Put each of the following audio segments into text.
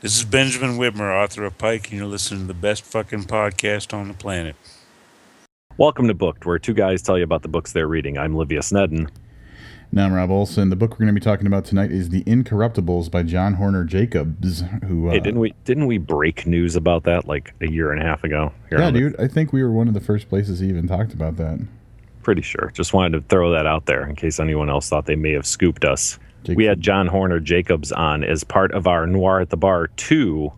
This is Benjamin Whitmer, author of Pike, and you're listening to the best fucking podcast on the planet. Welcome to Booked, where two guys tell you about the books they're reading. I'm Livius Nedin. Now I'm Rob Olson. The book we're going to be talking about tonight is The Incorruptibles by John Hornor Jacobs. Who? Uh, Hey, didn't we didn't we break news about that like a year and a half ago? Here Yeah, on the- dude. I think we were one of the first places he even talked about that. Pretty sure. Just wanted to throw that out there in case anyone else thought they may have scooped us. Jake- We had John Hornor Jacobs on as part of our Noir at the Bar 2.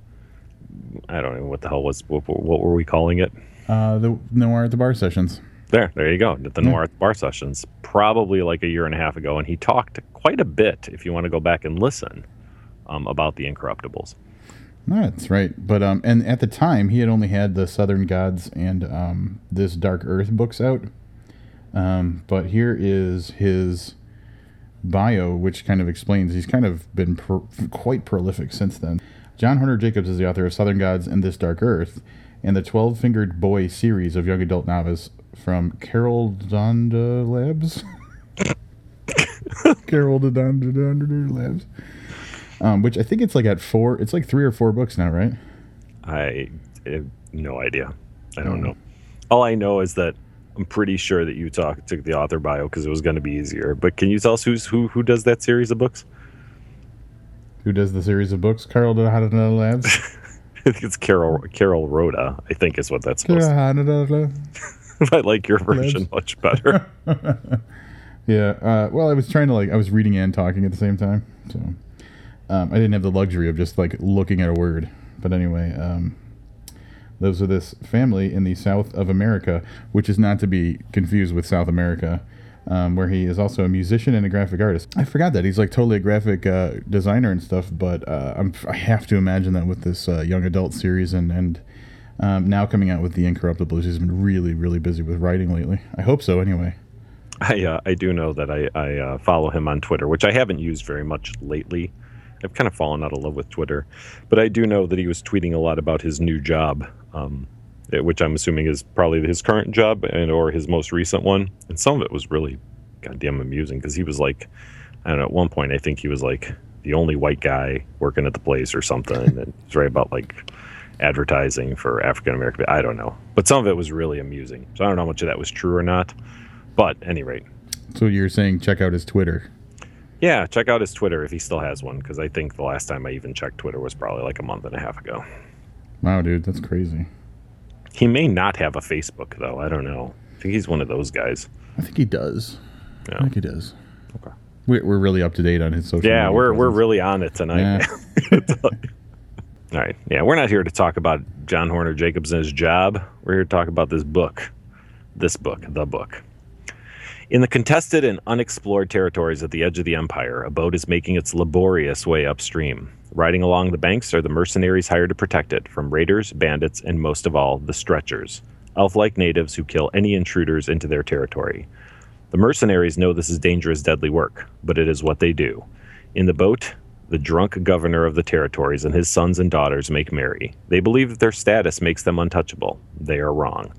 I don't know what the hell was what, what were we calling it? Uh, the Noir at the Bar sessions. There, there you go. The Noir at the Bar sessions, probably like a year and a half ago, and he talked quite a bit. If you want to go back and listen um, about the Incorruptibles. That's right. But um, and at the time he had only had the Southern Gods and um, this Dark Earth books out. Um, but here is his bio, which kind of explains he's kind of been pro- quite prolific since then. John Hornor Jacobs is the author of Southern Gods and This Dark Earth, and the Twelve Fingered Boy series of young adult novels from Carol Donda Labs. Carol Donda Donda Labs. Um, which I think it's like at four. It's like three or four books now, right? I have no idea. I don't know. All I know is that I'm pretty sure that you talk, took the author bio because it was going to be easier. But can you tell us who's who who does that series of books? Who does the series of books? Carol Labs. I think it's Carol Carol Rhoda. I think is what that's Carol supposed. To I like your version much better. Yeah. Uh, well, I was trying to like I was reading and talking at the same time, so um, I didn't have the luxury of just like looking at a word. But anyway, um, those are this family in the South of America, which is not to be confused with South America, um, where he is also a musician and a graphic artist. I forgot that he's like totally a graphic uh, designer and stuff. But uh, I have to imagine that with this uh, young adult series and and um, now coming out with the Incorruptibles, he's been really really busy with writing lately. I hope so. Anyway. I uh, I do know that I I uh, follow him on Twitter, which I haven't used very much lately. I've kind of fallen out of love with Twitter, but I do know that he was tweeting a lot about his new job, um, eh, which I'm assuming is probably his current job and or his most recent one. And some of it was really goddamn amusing because he was like, I don't know. At one point, I think he was like the only white guy working at the place or something, and it's right about like advertising for African American. I don't know, but some of it was really amusing. So I don't know how much of that was true or not. But any rate, So you're saying check out his Twitter. Yeah, check out his Twitter if he still has one, because I think the last time I even checked Twitter was probably like a month and a half ago. Wow, dude, that's crazy. He may not have a Facebook though. I don't know. I think he's one of those guys. I think he does. Yeah. I Yeah. think he does. Okay. We're, we're really up to date on his social. Yeah, media we're we're really on it tonight. All right. Yeah, we're not here to talk about John Hornor Jacobs and his job. We're here to talk about this book. This book, the book. In the contested and unexplored territories at the edge of the empire, a boat is making its laborious way upstream. Riding along the banks are the mercenaries hired to protect it from raiders, bandits, and most of all, the stretchers, elf like natives who kill any intruders into their territory. The mercenaries know this is dangerous, deadly work, but it is what they do. In the boat, the drunk governor of the territories and his sons and daughters make merry. They believe that their status makes them untouchable. They are wrong.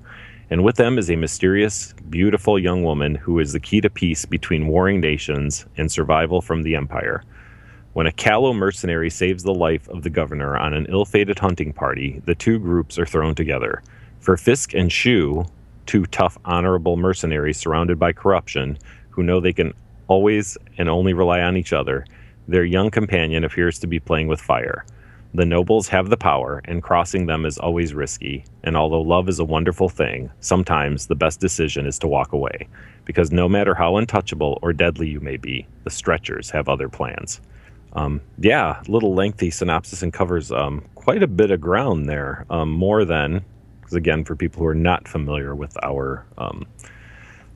And with them is a mysterious, beautiful young woman who is the key to peace between warring nations and survival from the empire. When a callow mercenary saves the life of the governor on an ill fated hunting party, the two groups are thrown together. For Fisk and Shu, two tough, honorable mercenaries surrounded by corruption, who know they can always and only rely on each other, their young companion appears to be playing with fire. The nobles have the power, and crossing them is always risky. And although love is a wonderful thing, sometimes the best decision is to walk away. Because no matter how untouchable or deadly you may be, the stretchers have other plans. Um, yeah, a little lengthy synopsis and covers um, quite a bit of ground there. Um, more than, because again, for people who are not familiar with our, um,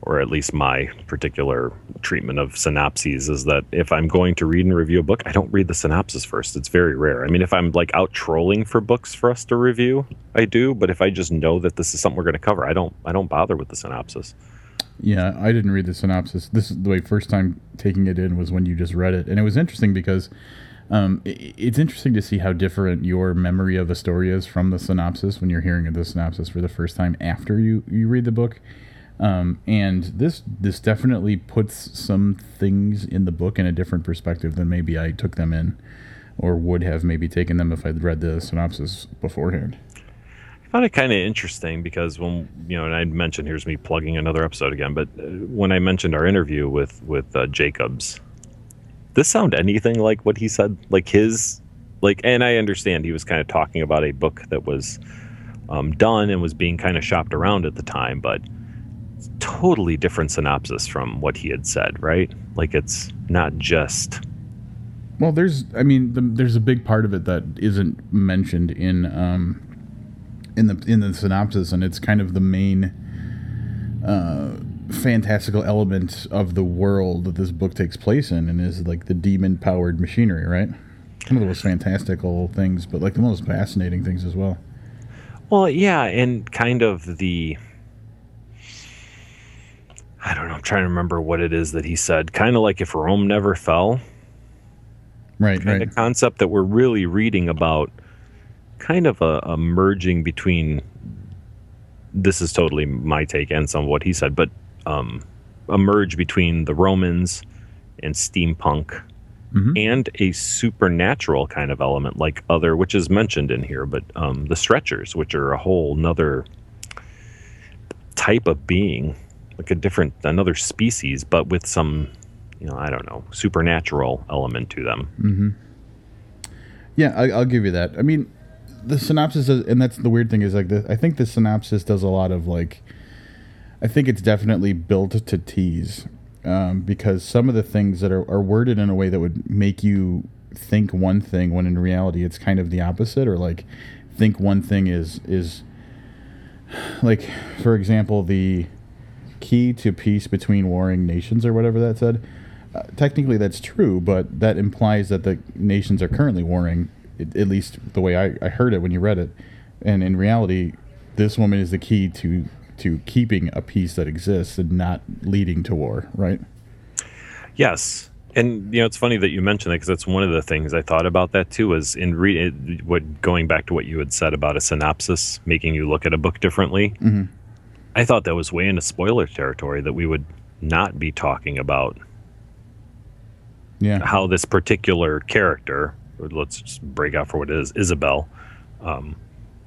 or at least my particular treatment of synopses, is that if I'm going to read and review a book, I don't read the synopsis first. It's very rare. I mean, if I'm like out trolling for books for us to review, I do. But if I just know that this is something we're going to cover, I don't. I don't bother with the synopsis. Yeah, I didn't read the synopsis. This is the way first time taking it in was when you just read it, and it was interesting because um, it's interesting to see how different your memory of a story is from the synopsis when you're hearing the synopsis for the first time after you you read the book. Um, and this this definitely puts some things in the book in a different perspective than maybe I took them in. or would have maybe taken them if I'd read the synopsis beforehand. I found it kind of interesting because when you know, and I mentioned here's me plugging another episode again, but uh, when I mentioned our interview with with uh, Jacobs, this sound anything like what he said, like his, like, and I understand he was kind of talking about a book that was um, done and was being kind of shopped around at the time, but totally different synopsis from what he had said, right? Like it's not just Well, there's, I mean, the, there's a big part of it that isn't mentioned in um, in the in the synopsis, and it's kind of the main uh, fantastical element of the world that this book takes place in, and is like the demon powered machinery, right? One of the most fantastical things, but like the most fascinating things as well. Well, yeah, and kind of the I don't know, I'm trying to remember what it is that he said. Kind of like if Rome never fell, Right, kind right. of concept that we're really reading about kind of a, a merging between this is totally my take and some of what he said, but um, a merge between the Romans and steampunk Mhm. and a supernatural kind of element like other which is mentioned in here but um, the stretchers which are a whole nother type of being like a different another species but with some you know i don't know supernatural element to them Yeah, I, I'll give you that. I mean, the synopsis, is, and that's the weird thing is like the, I think the synopsis does a lot of like, I think it's definitely built to tease, um, because some of the things that are, are worded in a way that would make you think one thing when in reality it's kind of the opposite, or like think one thing is is like, for example, the key to peace between warring nations or whatever that said. Uh, technically, that's true, but that implies that the nations are currently warring, at, at least the way I, I heard it when you read it. And in reality, this woman is the key to to keeping a peace that exists and not leading to war, right? yes and you know it's funny that you mentioned that because that's one of the things i thought about that too Was in reading what going back to what you had said about a synopsis making you look at a book differently i thought that was way into spoiler territory that we would not be talking about Yeah. how this particular character, let's just break out for what it is, Isabel. Um,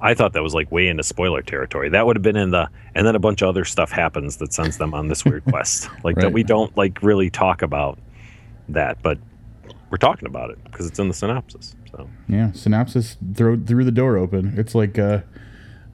I thought that was like way into spoiler territory. That would have been in the, and then a bunch of other stuff happens that sends them on this weird quest. Like that we don't like really talk about that, but we're talking about it because it's in the synopsis. So Yeah. Synopsis throw threw the door open. It's like uh,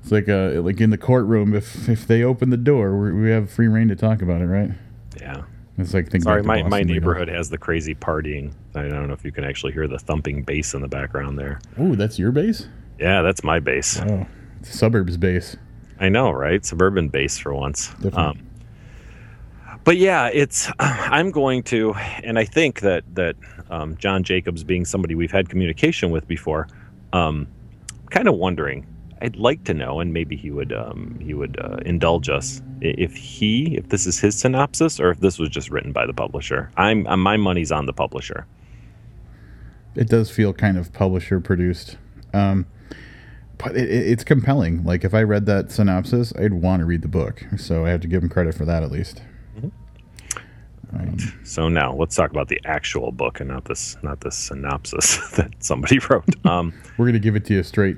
it's like uh, like in the courtroom. If if they open the door, we we have free reign to talk about it, right? yeah. It's like think Sorry, my, my neighborhood has the crazy partying. I don't know if you can actually hear the thumping bass in the background there. Oh, that's your base. Yeah, that's my bass. Oh, suburbs base. I know, right? Suburban base for once. Um, but yeah, it's. I'm going to, and I think that that um, John Jacobs, being somebody we've had communication with before, um, kind of wondering. I'd like to know, and maybe he would um, he would uh, indulge us if he if this is his synopsis or if this was just written by the publisher. I'm, I'm my money's on the publisher. it does feel kind of publisher produced um, but it, it- it's compelling like if i read that synopsis i'd want to read the book so i have to give him credit for that at least So now let's talk about the actual book and not this not this synopsis that somebody wrote. Um, we're going to give it to you straight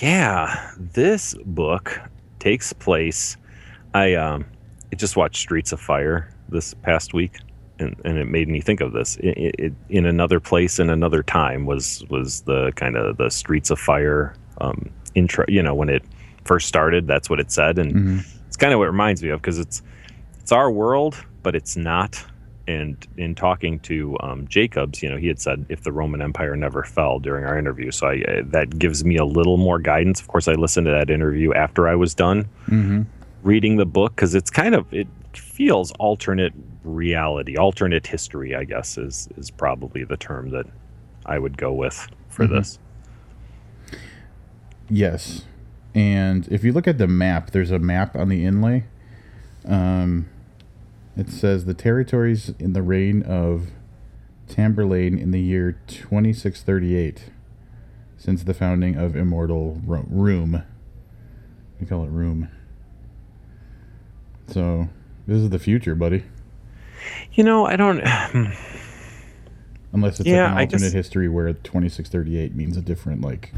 yeah, this book takes place. I um, I just watched Streets of Fire this past week, and, and it made me think of this. It, it, it, in another place, in another time, was was the kind of the Streets of Fire um, intro. You know, when it first started, that's what it said, and it's kind of what it reminds me of because it's it's our world, but it's not. And in talking to um, Jacobs, you know, he had said if the Roman Empire never fell during our interview, so I, uh, that gives me a little more guidance. Of course, I listened to that interview after I was done reading the book because it's kind of it feels alternate reality, alternate history. I guess is is probably the term that I would go with for this. yes and if you look at the map there's a map on the inlay um, it says the territories in the reign of tamburlaine in the year 2638 since the founding of immortal Ro- room we call it room so this is the future buddy You know, I don't. Unless it's Yeah, like an alternate guess- history where 2638 means a different like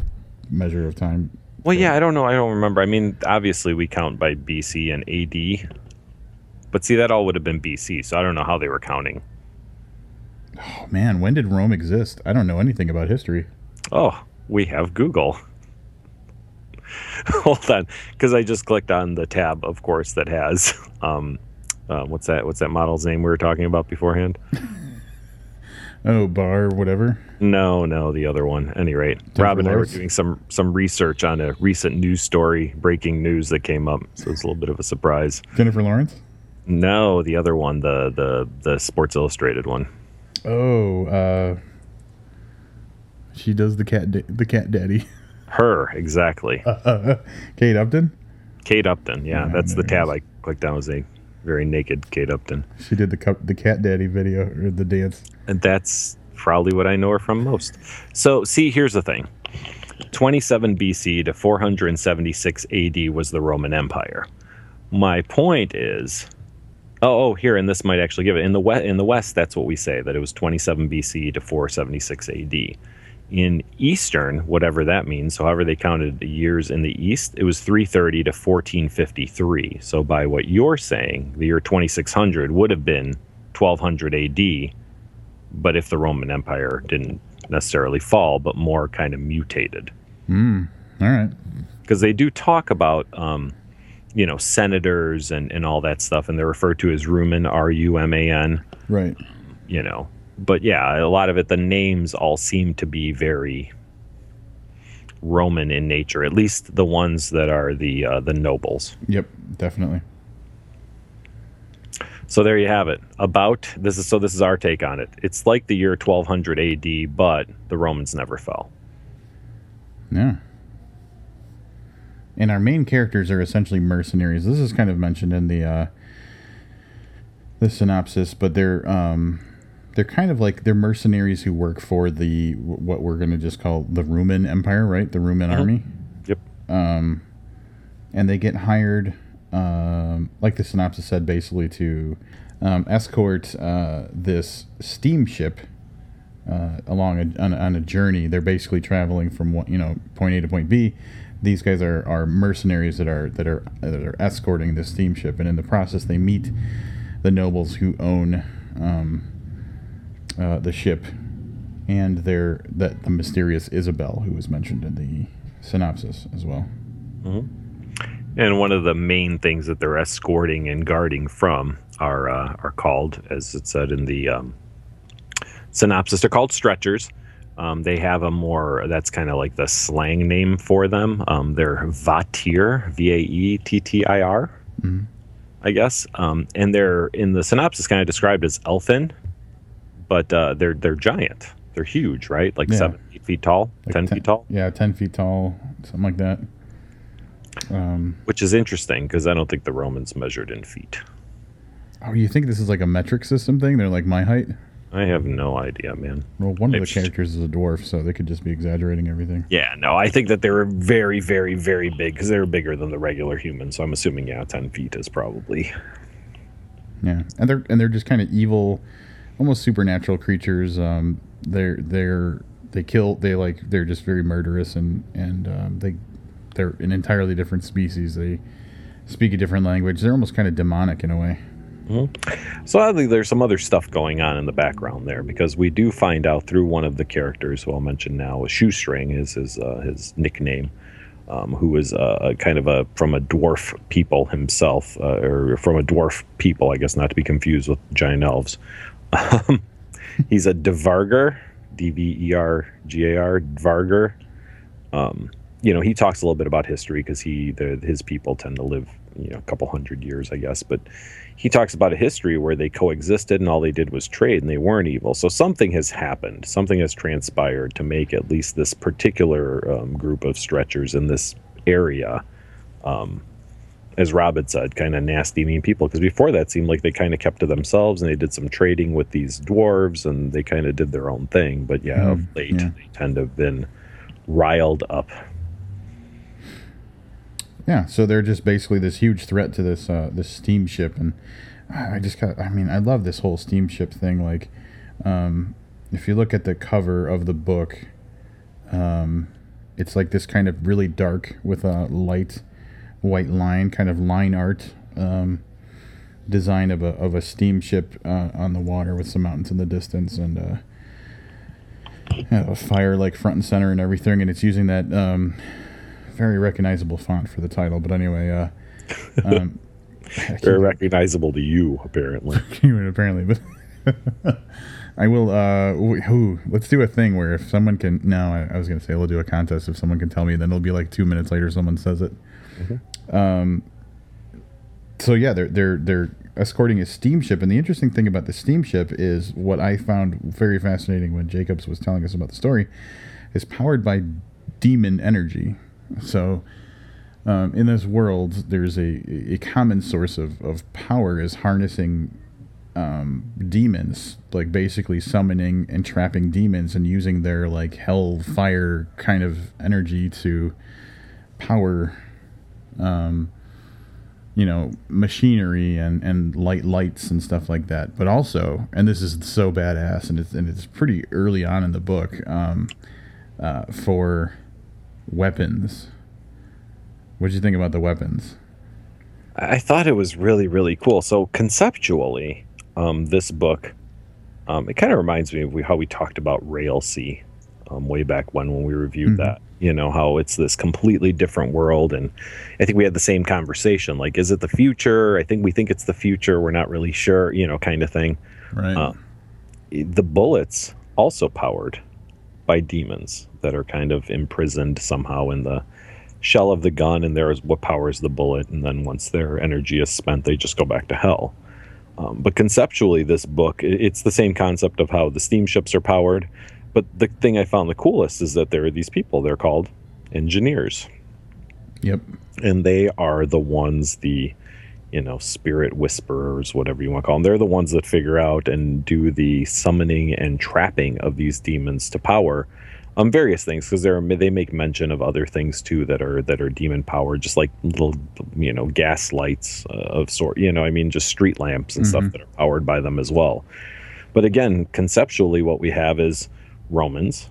measure of time. Well, yeah, I don't know. I don't remember. I mean, obviously we count by BC and AD, but see, that all would have been BC. So I don't know how they were counting. Oh man, when did Rome exist? I don't know anything about history. Oh, we have Google. Hold on, because I just clicked on the tab, of course, that has um, uh, what's that? What's that model's name we were talking about beforehand? Oh, bar, whatever. No, no, the other one. At any rate, Rob and I were doing some some research on a recent news story, breaking news that came up. So it's a little bit of a surprise. Jennifer Lawrence. No, the other one, the the the Sports Illustrated one. Oh, uh, she does the cat, da- the cat daddy. Her exactly. Uh, uh, uh, Kate Upton. Kate Upton. Yeah, Yeah, that's the tab I clicked on. Was a very naked Kate Upton, She did the cup, the cat daddy video or the dance. and that's probably what I know her from most. So, see, here's the thing: 27 BC to 476 AD was the Roman Empire. My point is. Oh, oh, here, and this might actually give it in the west. In the west, that's what we say that it was 27 BC to 476 AD. In Eastern, whatever that means, so however they counted the years in the East, it was 330 to 1453. So by what you're saying, the year 2600 would have been 1200 AD, but if the Roman Empire didn't necessarily fall, but more kind of mutated All right. because they do talk about um, you know senators and, and all that stuff and they're referred to as ruman r-u-m-a-n Right. you know but yeah a lot of it the names all seem to be very roman in nature at least the ones that are the uh, the nobles Yep. Definitely. so there you have it about this is so this is our take on it it's like the year 1200 ad but the romans never fell Yeah. And our main characters are essentially mercenaries. This is kind of mentioned in the uh, the synopsis, but they're um, they're kind of like they're mercenaries who work for the what we're going to just call the Ruman Empire, right? The Ruman army, yep Um, and they get hired, um, like the synopsis said, basically to um, escort uh, this steamship uh, along a, on, a, on a journey. They're basically traveling from one, you know point A to point B. These guys are, are mercenaries that are that are that are escorting this steamship, and in the process, they meet the nobles who own um, uh, the ship, and they're that the mysterious Isabel, who was mentioned in the synopsis as well. And one of the main things that they're escorting and guarding from are uh, are called, as it said in the um, synopsis, they're called stretchers. Um, they have a more that's kind of like the slang name for them. Um, they're Vaettir, V A E T T I R, I guess. Um, and they're in the synopsis kind of described as elfin, but uh, they're they're giant. They're huge, right? Like Yeah. seven eight feet tall, Like ten feet tall. Yeah, ten feet tall, something like that. Um, which is interesting because I don't think the Romans measured in feet. oh, you think this is like a metric system thing? They're like my height. I have no idea, man. Well, one of the characters is a dwarf, so they could just be exaggerating everything. Yeah, no, I think that they were very, very, very big because they were bigger than the regular human. So I'm assuming, yeah, 10 feet is probably. Yeah, and they're and they're just kind of evil, almost supernatural creatures. Um, they're they're they kill. They like they're just very murderous and and um, they they're an entirely different species. They speak a different language. They're almost kind of demonic in a way. So I think there's some other stuff going on in the background there because we do find out through one of the characters who I'll mention now, a Shoestring is his, uh, his nickname. Um, who is uh, a kind of a from a dwarf people himself, uh, or from a dwarf people, I guess, not to be confused with giant elves. Um, he's a Dvergar, D V E R G A R, Dvergar. Um, you know, he talks a little bit about history because he, the, his people tend to live, you know, a couple hundred years, I guess. But he talks about a history where they coexisted and all they did was trade and they weren't evil. So something has happened, something has transpired to make at least this particular um, group of stretchers in this area, um, as Rob had said, kind of nasty, mean people. Because before that seemed like they kind of kept to themselves and they did some trading with these dwarves and they kind of did their own thing. But yeah, Mm, of late yeah. they tend to have been riled up. Yeah, so they're just basically this huge threat to this uh, this steamship, and I just got. I mean, I love this whole steamship thing. Like, um, if you look at the cover of the book, um, it's like this kind of really dark with a light white line, kind of line art um, design of a of a steamship uh, on the water with some mountains in the distance and uh, a fire like front and center and everything. And it's using that um, very recognizable font for the title. But anyway, uh, um, Very recognizable to you, apparently. apparently, but. I will. Uh, who? Let's do a thing where if someone can. No, I, I was going to say we'll do a contest. If someone can tell me, then it'll be like two minutes later. Someone says it. Mm-hmm. Um. So yeah, they're they're they're escorting a steamship, and the interesting thing about the steamship is what I found very fascinating when Jacobs was telling us about the story, is powered by demon energy. So. Um, in this world, there's a, a common source of, of power is harnessing um, demons, like basically summoning and trapping demons and using their like hell fire kind of energy to power, um, you know, machinery and, and light lights and stuff like that. But also, and this is so badass, and it's and it's pretty early on in the book um, uh, for weapons. What did you think about the weapons? I thought it was really, really cool. So conceptually, um, this book, um, it kind of reminds me of we, how we talked about Railsea um, way back when when we reviewed mm-hmm. that. You know how it's this completely different world, and I think we had the same conversation. Like, is it the future? I think we think it's the future. We're not really sure. You know, kind of thing. Right. Uh, the bullets also powered by demons that are kind of imprisoned somehow in the shell of the gun, and there is what powers the bullet. And then once their energy is spent, they just go back to hell. Um, but conceptually, this book, it's the same concept of how the steamships are powered. But the thing I found the coolest is that there are these people, they're called engineers. Yep. And they are the ones, the, you know, spirit whisperers, whatever you want to call them. They're the ones that figure out and do the summoning and trapping of these demons to power um, various things because they they make mention of other things too that are that are demon powered, just like little you know gas lights uh, of sort. You know, I mean, just street lamps and mm-hmm. stuff that are powered by them as well. But again, conceptually, what we have is Romans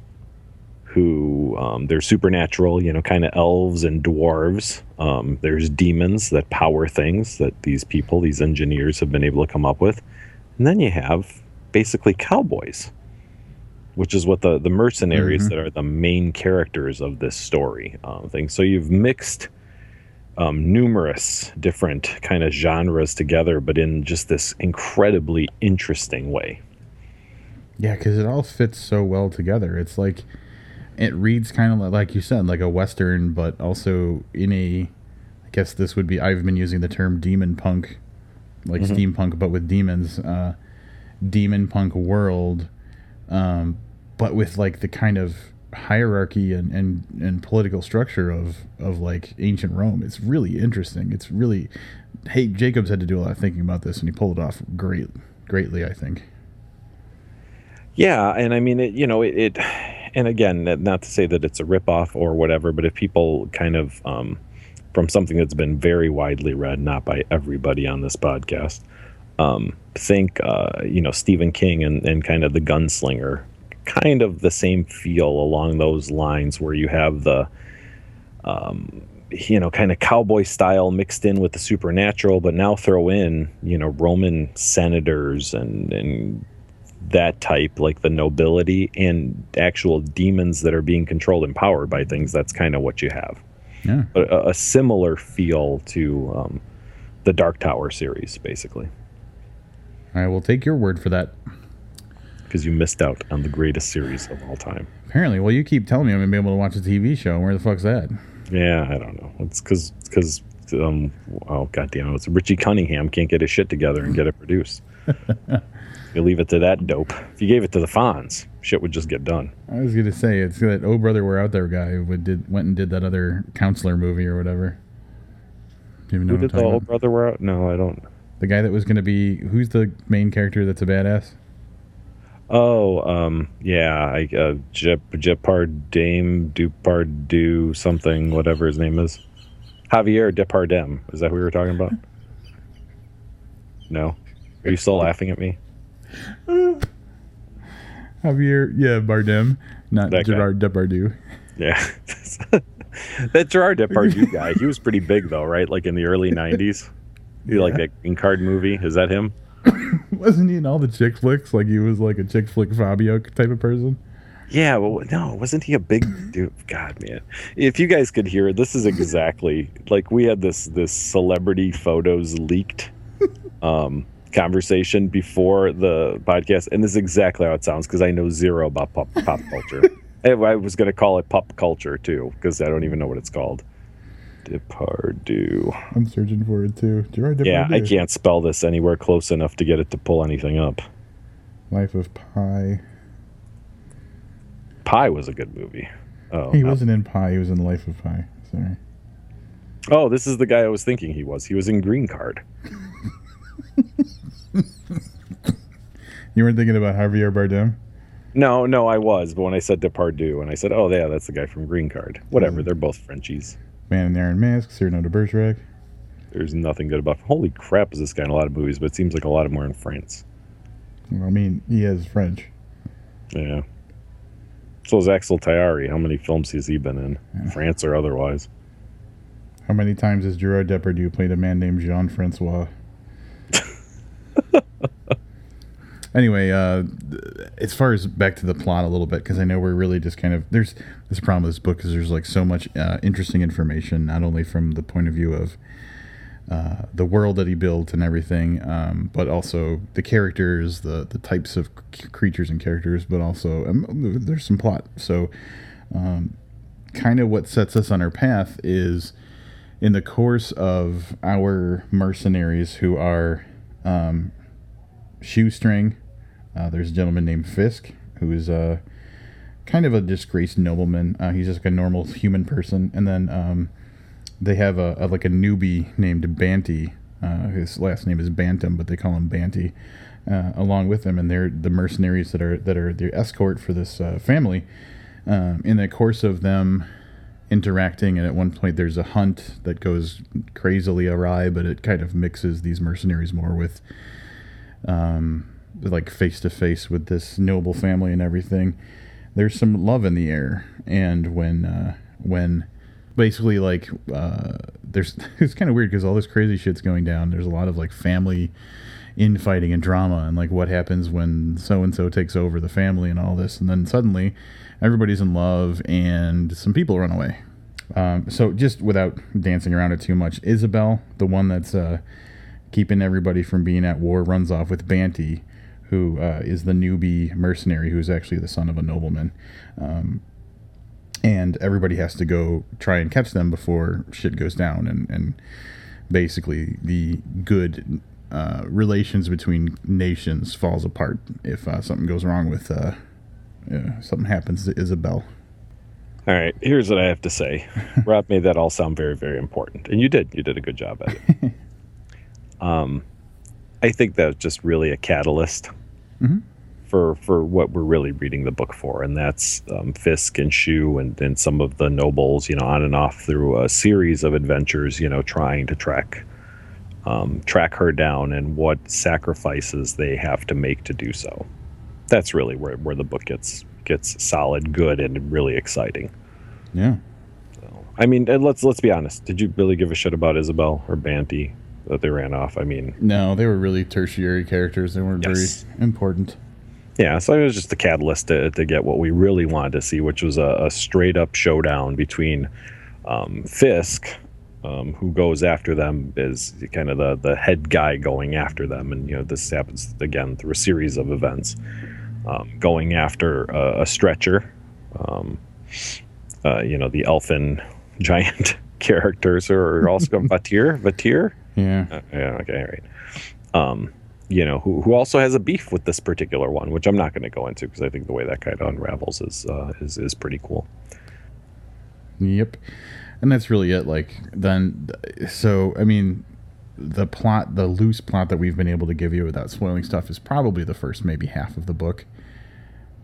who um, they're supernatural, you know, kind of elves and dwarves. Um, there's demons that power things that these people, these engineers, have been able to come up with, and then you have basically cowboys which is what the the mercenaries mm-hmm. that are the main characters of this story um, thing. So you've mixed um, numerous different kind of genres together, but in just this incredibly interesting way. Yeah, because it all fits so well together. It's like it reads kind of like you said, like a western, but also in a. I guess this would be. I've been using the term demon punk, like mm-hmm. steampunk, but with demons. Uh, demon punk world um, but with like the kind of hierarchy and, and, and political structure of, of like ancient Rome. It's really interesting. It's really, hey, Jacobs had to do a lot of thinking about this and he pulled it off great, greatly, I think. Yeah. And I mean, it, you know, it, it and again, not to say that it's a ripoff or whatever, but if people kind of, um, from something that's been very widely read, not by everybody on this podcast, um, think, uh, you know, Stephen King and, and kind of the gunslinger kind of the same feel along those lines where you have the um, you know kind of cowboy style mixed in with the supernatural but now throw in you know roman senators and and that type like the nobility and actual demons that are being controlled and powered by things that's kind of what you have yeah a, a similar feel to um, the dark tower series basically i will take your word for that because you missed out on the greatest series of all time. Apparently, well, you keep telling me I'm gonna be able to watch a TV show. Where the fuck's that? Yeah, I don't know. It's because because um oh goddamn it, it's Richie Cunningham can't get his shit together and get it produced. you leave it to that dope. If you gave it to the Fonz, shit would just get done. I was gonna say it's that Oh Brother We're Out There guy who did went and did that other counselor movie or whatever. Do you even know who did the Oh Brother We're Out? No, I don't. The guy that was gonna be who's the main character that's a badass? Oh, um, yeah, I uh, Jep Dame Dupardu something, whatever his name is. Javier Depardem. Is that who we were talking about? No. Are you still laughing at me? Javier, yeah, Bardem, not That guy. Gerard Depardieu. Yeah. that Gerard Depardieu guy, he was pretty big though, right? Like in the early '90s. You like that in card movie? Is that him? Wasn't he in all the chick flicks? Like he was like a chick flick Fabio type of person. Yeah, well, no, wasn't he a big dude? God, man, if you guys could hear, it, this is exactly like we had this this celebrity photos leaked um, conversation before the podcast, and this is exactly how it sounds because I know zero about pop pop culture. I I was going to call it pop culture too because I don't even know what it's called. Depardieu. I'm searching for it too. Gerard Depardieu. Yeah, I can't spell this anywhere close enough to get it to pull anything up. Life of Pi. Pie was a good movie. Oh, He no. wasn't in Pi. He was in Life of Pi. Sorry. oh, this is the guy I was thinking he was. He was in Green Card. You weren't thinking about Javier Bardem? No, no, I was, but when I said Depardieu, and I said, "Oh, yeah, that's the guy from Green Card." Whatever, Mm. they're both Frenchies. Man in the Iron Mask, Cyrano de Bergerac. There's nothing good about. Holy crap, is this guy in a lot of movies? But it seems like a lot of them are in France. I mean, he is French. Yeah. So is Axel Tayari. How many films has he been in, Yeah. France or otherwise? How many times has Gerard Depardieu played a man named Jean Francois? anyway, uh, as far as back to the plot a little bit, because I know we're really just kind of there's this problem with this book is there's like so much uh, interesting information, not only from the point of view of uh, the world that he built and everything, um, but also the characters, the the types of c- creatures and characters, but also um, there's some plot. So, um, kind of what sets us on our path is in the course of our mercenaries who are um, shoestring. Uh, there's a gentleman named Fisk who is uh, kind of a disgraced nobleman. Uh, he's just like a normal human person, and then um, they have a, a like a newbie named Banty. Uh, his last name is Bantam, but they call him Banty. Uh, along with him, and they're the mercenaries that are that are the escort for this uh, family. Um, in the course of them interacting, and at one point there's a hunt that goes crazily awry, but it kind of mixes these mercenaries more with, um, like face to face with this noble family and everything. There's some love in the air, and when uh, when basically like uh, there's it's kind of weird because all this crazy shit's going down. There's a lot of like family infighting and drama and like what happens when so and so takes over the family and all this and then suddenly everybody's in love and some people run away um, so just without dancing around it too much isabel the one that's uh, keeping everybody from being at war runs off with banty who uh, is the newbie mercenary who's actually the son of a nobleman um, and everybody has to go try and catch them before shit goes down and, and basically the good uh, relations between nations falls apart if uh, something goes wrong with uh, uh, something happens to Isabel. All right, here's what I have to say. Rob made that all sound very, very important, and you did. You did a good job at it. um, I think that's just really a catalyst Mhm. for for what we're really reading the book for, and that's um, Fisk and Shu and, and some of the nobles, you know, on and off through a series of adventures, you know, trying to track um, track her down and what sacrifices they have to make to do so. That's really where, where the book gets gets solid, good, and really exciting. Yeah. I mean, let's let's be honest. Did you really give a shit about Isabel or Banty that they ran off? I mean, No, they were really tertiary characters. They weren't Yes. very important. yeah. So it was just the catalyst to, to get what we really wanted to see, which was a, a straight up showdown between um, Fisk, um, who goes after them, is kind of the the head guy going after them, and you know this happens again through a series of events, um, going after a, a stretcher. Um, uh, you know the elfin giant characters or also Vaettir. Vaettir. Yeah. Uh, yeah. Okay. All right. Um, you know, who who also has a beef with this particular one, which I'm not going to go into because I think the way that kind of unravels is uh, is is pretty cool. Yep. And that's really it. Like, then, so, I mean, the plot, the loose plot that we've been able to give you without spoiling stuff is probably the first maybe half of the book.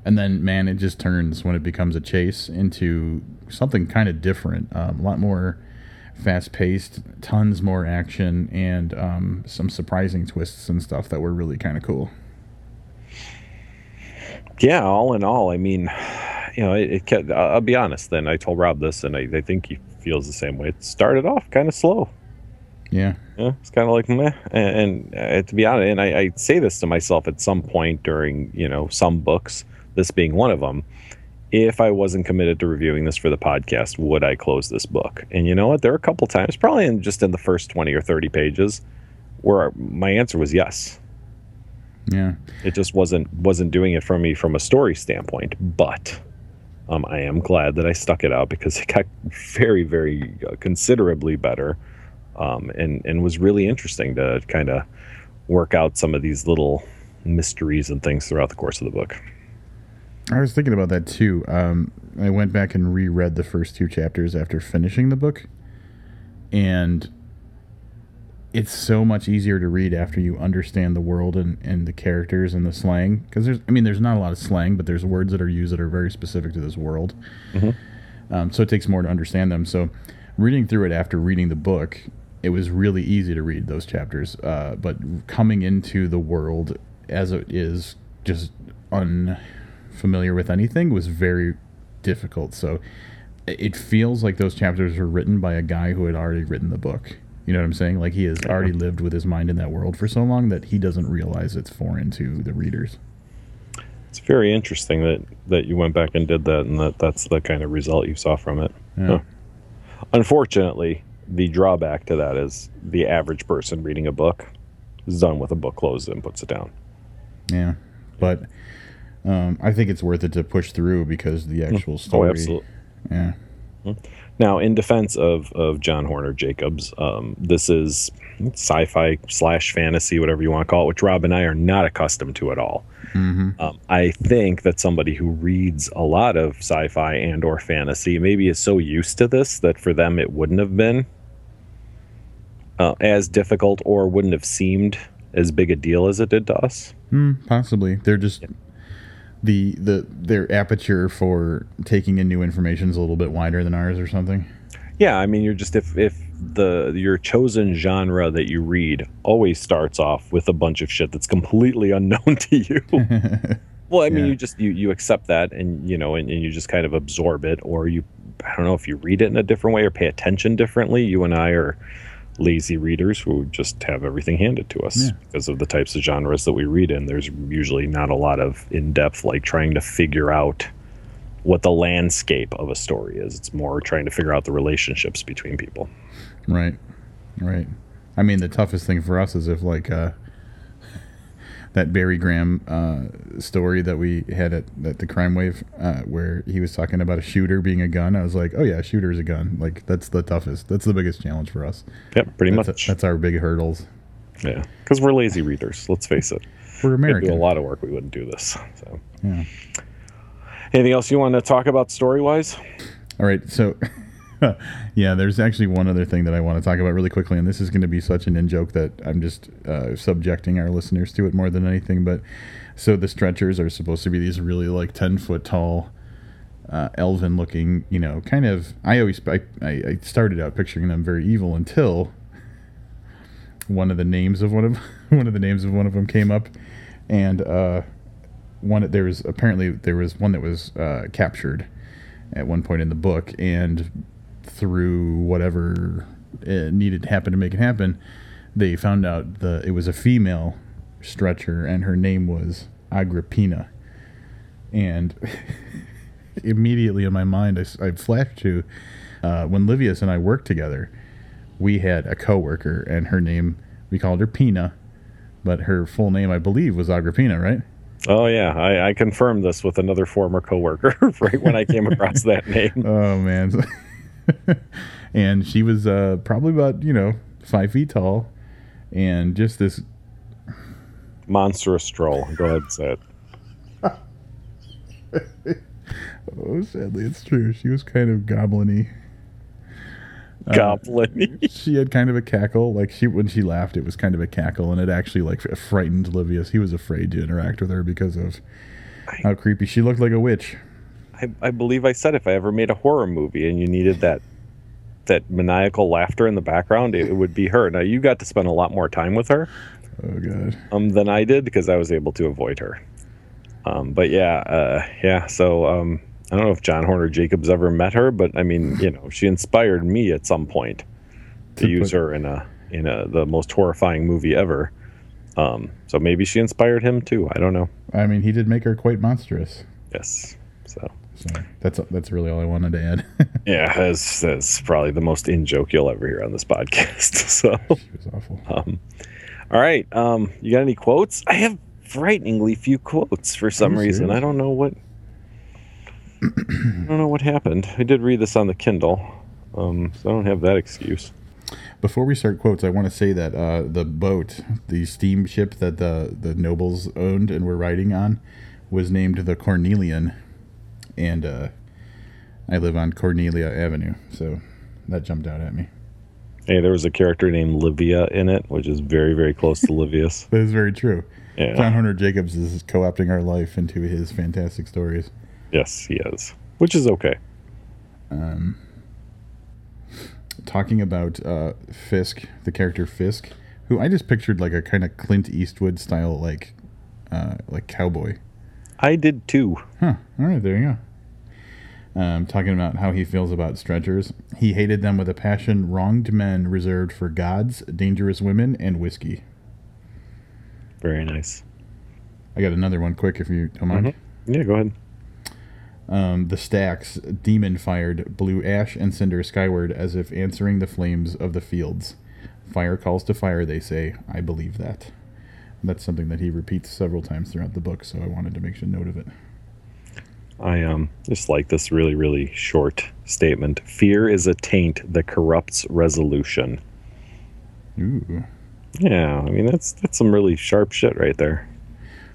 And then, man, it just turns when it becomes a chase into something kind of different. Um, a lot more fast paced, tons more action, and um, some surprising twists and stuff that were really kind of cool. yeah, all in all, I mean, you know, it, it kept, I'll be honest. Then I told Rob this, and I, I think he feels the same way. It started off kind of slow. Yeah. Yeah, it's kind of like meh. And, and uh, to be honest, and I, I say this to myself at some point during you know some books, this being one of them. If I wasn't committed to reviewing this for the podcast, would I close this book? And you know what? There are a couple times, probably in just in the first twenty or thirty pages, where my answer was yes. Yeah. It just wasn't wasn't doing it for me from a story standpoint, but. Um, I am glad that I stuck it out because it got very, very uh, considerably better um, and and was really interesting to kind of work out some of these little mysteries and things throughout the course of the book. I was thinking about that too. Um, I went back and reread the first two chapters after finishing the book, and it's so much easier to read after you understand the world and, and the characters and the slang. Because there's, I mean, there's not a lot of slang, but there's words that are used that are very specific to this world. Mhm. Um, so it takes more to understand them. So reading through it after reading the book, it was really easy to read those chapters. Uh, but coming into the world as it is, just unfamiliar with anything, was very difficult. So it it feels like those chapters were written by a guy who had already written the book. You know what I'm saying? Like he has already lived with his mind in that world for so long that he doesn't realize it's foreign to the readers. It's very interesting that that you went back and did that, and that that's the kind of result you saw from it. Yeah. Huh. Unfortunately, the drawback to that is the average person reading a book is done with a book closed and puts it down. Yeah, but um, I think it's worth it to push through because the actual story. Oh, absolutely. Yeah, Now, in defense of, of John Hornor Jacobs, um, this is sci-fi slash fantasy, whatever you want to call it, which Rob and I are not accustomed to at all. hmm Um, I think that somebody who reads a lot of sci-fi and or fantasy maybe is so used to this that for them it wouldn't have been uh, as difficult or wouldn't have seemed as big a deal as it did to us. Hmm, possibly. They're just the the their aperture for taking in new information is a little bit wider than ours or something. Yeah, I mean, you're just if if the your chosen genre that you read always starts off with a bunch of shit that's completely unknown to you. well, I mean, Yeah. you just you you accept that and you know and, and you just kind of absorb it, or you I don't know if you read it in a different way or pay attention differently. You and I are lazy readers who just have everything handed to us Yeah. because of the types of genres that we read in. There's usually not a lot of in depth like trying to figure out what the landscape of a story is. It's more trying to figure out the relationships between people. Right, right. I mean, the toughest thing for us is if like uh, that Barry Graham uh, story that we had at, at the Crime Wave, uh, where he was talking about a shooter being a gun. I was like, oh yeah, a shooter is a gun. Like that's the toughest. That's the biggest challenge for us. Yep, pretty That's, much. that's our big hurdles. yeah, because we're lazy readers. Let's face it. We're If we do a lot of work, we wouldn't do this. So, Yeah. anything else you want to talk about story wise? All right, so yeah, there's actually one other thing that I want to talk about really quickly, and this is going to be such an in joke that I'm just uh, subjecting our listeners to it more than anything. But so the stretchers are supposed to be these really like ten foot tall, uh, elven looking, you know, kind of. I always I, I I started out picturing them very evil until one of the names of one of one of the names of one of them came up, and uh, one there was apparently there was one that was uh, captured at one point in the book, and through whatever uh, needed to happen to make it happen, they found out the it was a female stretcher, and her name was Agrippina, and immediately in my mind I flashed to uh, when Livius and I worked together. We had a coworker, and her name we called her Pina, but her full name I believe was Agrippina, right? Oh yeah, I, I confirmed this with another former coworker right when I came across that name. Oh man. and she was uh, probably about, you know, five feet tall and just this Monstrous troll. Go ahead and say it. oh sadly it's true. She was kind of goblin Uh, she had kind of a cackle. Like she when she laughed it was kind of a cackle and it actually like frightened Livius. He was afraid to interact with her because of how creepy she looked like a witch. I, I believe I said if I ever made a horror movie and you needed that that maniacal laughter in the background, it, would be her. Now you got to spend a lot more time with her Oh god. um, than I did because I was able to avoid her. Um, but yeah, uh, yeah. So um, I don't know if John Hornor Jacobs ever met her, but I mean, you know, she inspired me at some point to, To use put- her in a in a the most horrifying movie ever. Um, so maybe she inspired him too. I don't know. I mean, he did make her quite monstrous. Yes. So So that's that's really all I wanted to add. yeah, that's that's probably the most in joke you'll ever hear on this podcast. So. she was awful. Um, all right. Um, you got any quotes? I have frighteningly few quotes for some reason. serious? I don't know what. I don't know what happened. I did read this on the Kindle, um, so I don't have that excuse. Before we start quotes, I want to say that uh, the boat, the steamship that the the nobles owned and were riding on, was named the Cornelian, and uh, I live on Cornelia Avenue, so that jumped out at me. Hey, there was a character named Livia in it, which is very, very close to Livius. That is very true. Yeah. John Hornor Jacobs is co-opting our life into his fantastic stories. Yes, he is, which is okay. Um, talking about uh, Fisk, the character Fisk, who I just pictured like a kind of Clint Eastwood style, like uh, like cowboy. I did too. Huh. All right, there you go. Um, talking about how he feels about stretchers. He hated them with a passion wronged men reserved for gods, dangerous women, and whiskey. Very nice. I got another one quick if you don't mind. Mhm. Yeah, go ahead. Um, the stacks, demon fired, blew ash and cinder skyward as if answering the flames of the fields. Fire calls to fire, they say. I believe that. That's something that he repeats several times throughout the book, so I wanted to make a note of it. I um just like this really, really short statement. Fear is a taint that corrupts resolution. Ooh. Yeah, I mean that's that's some really sharp shit right there.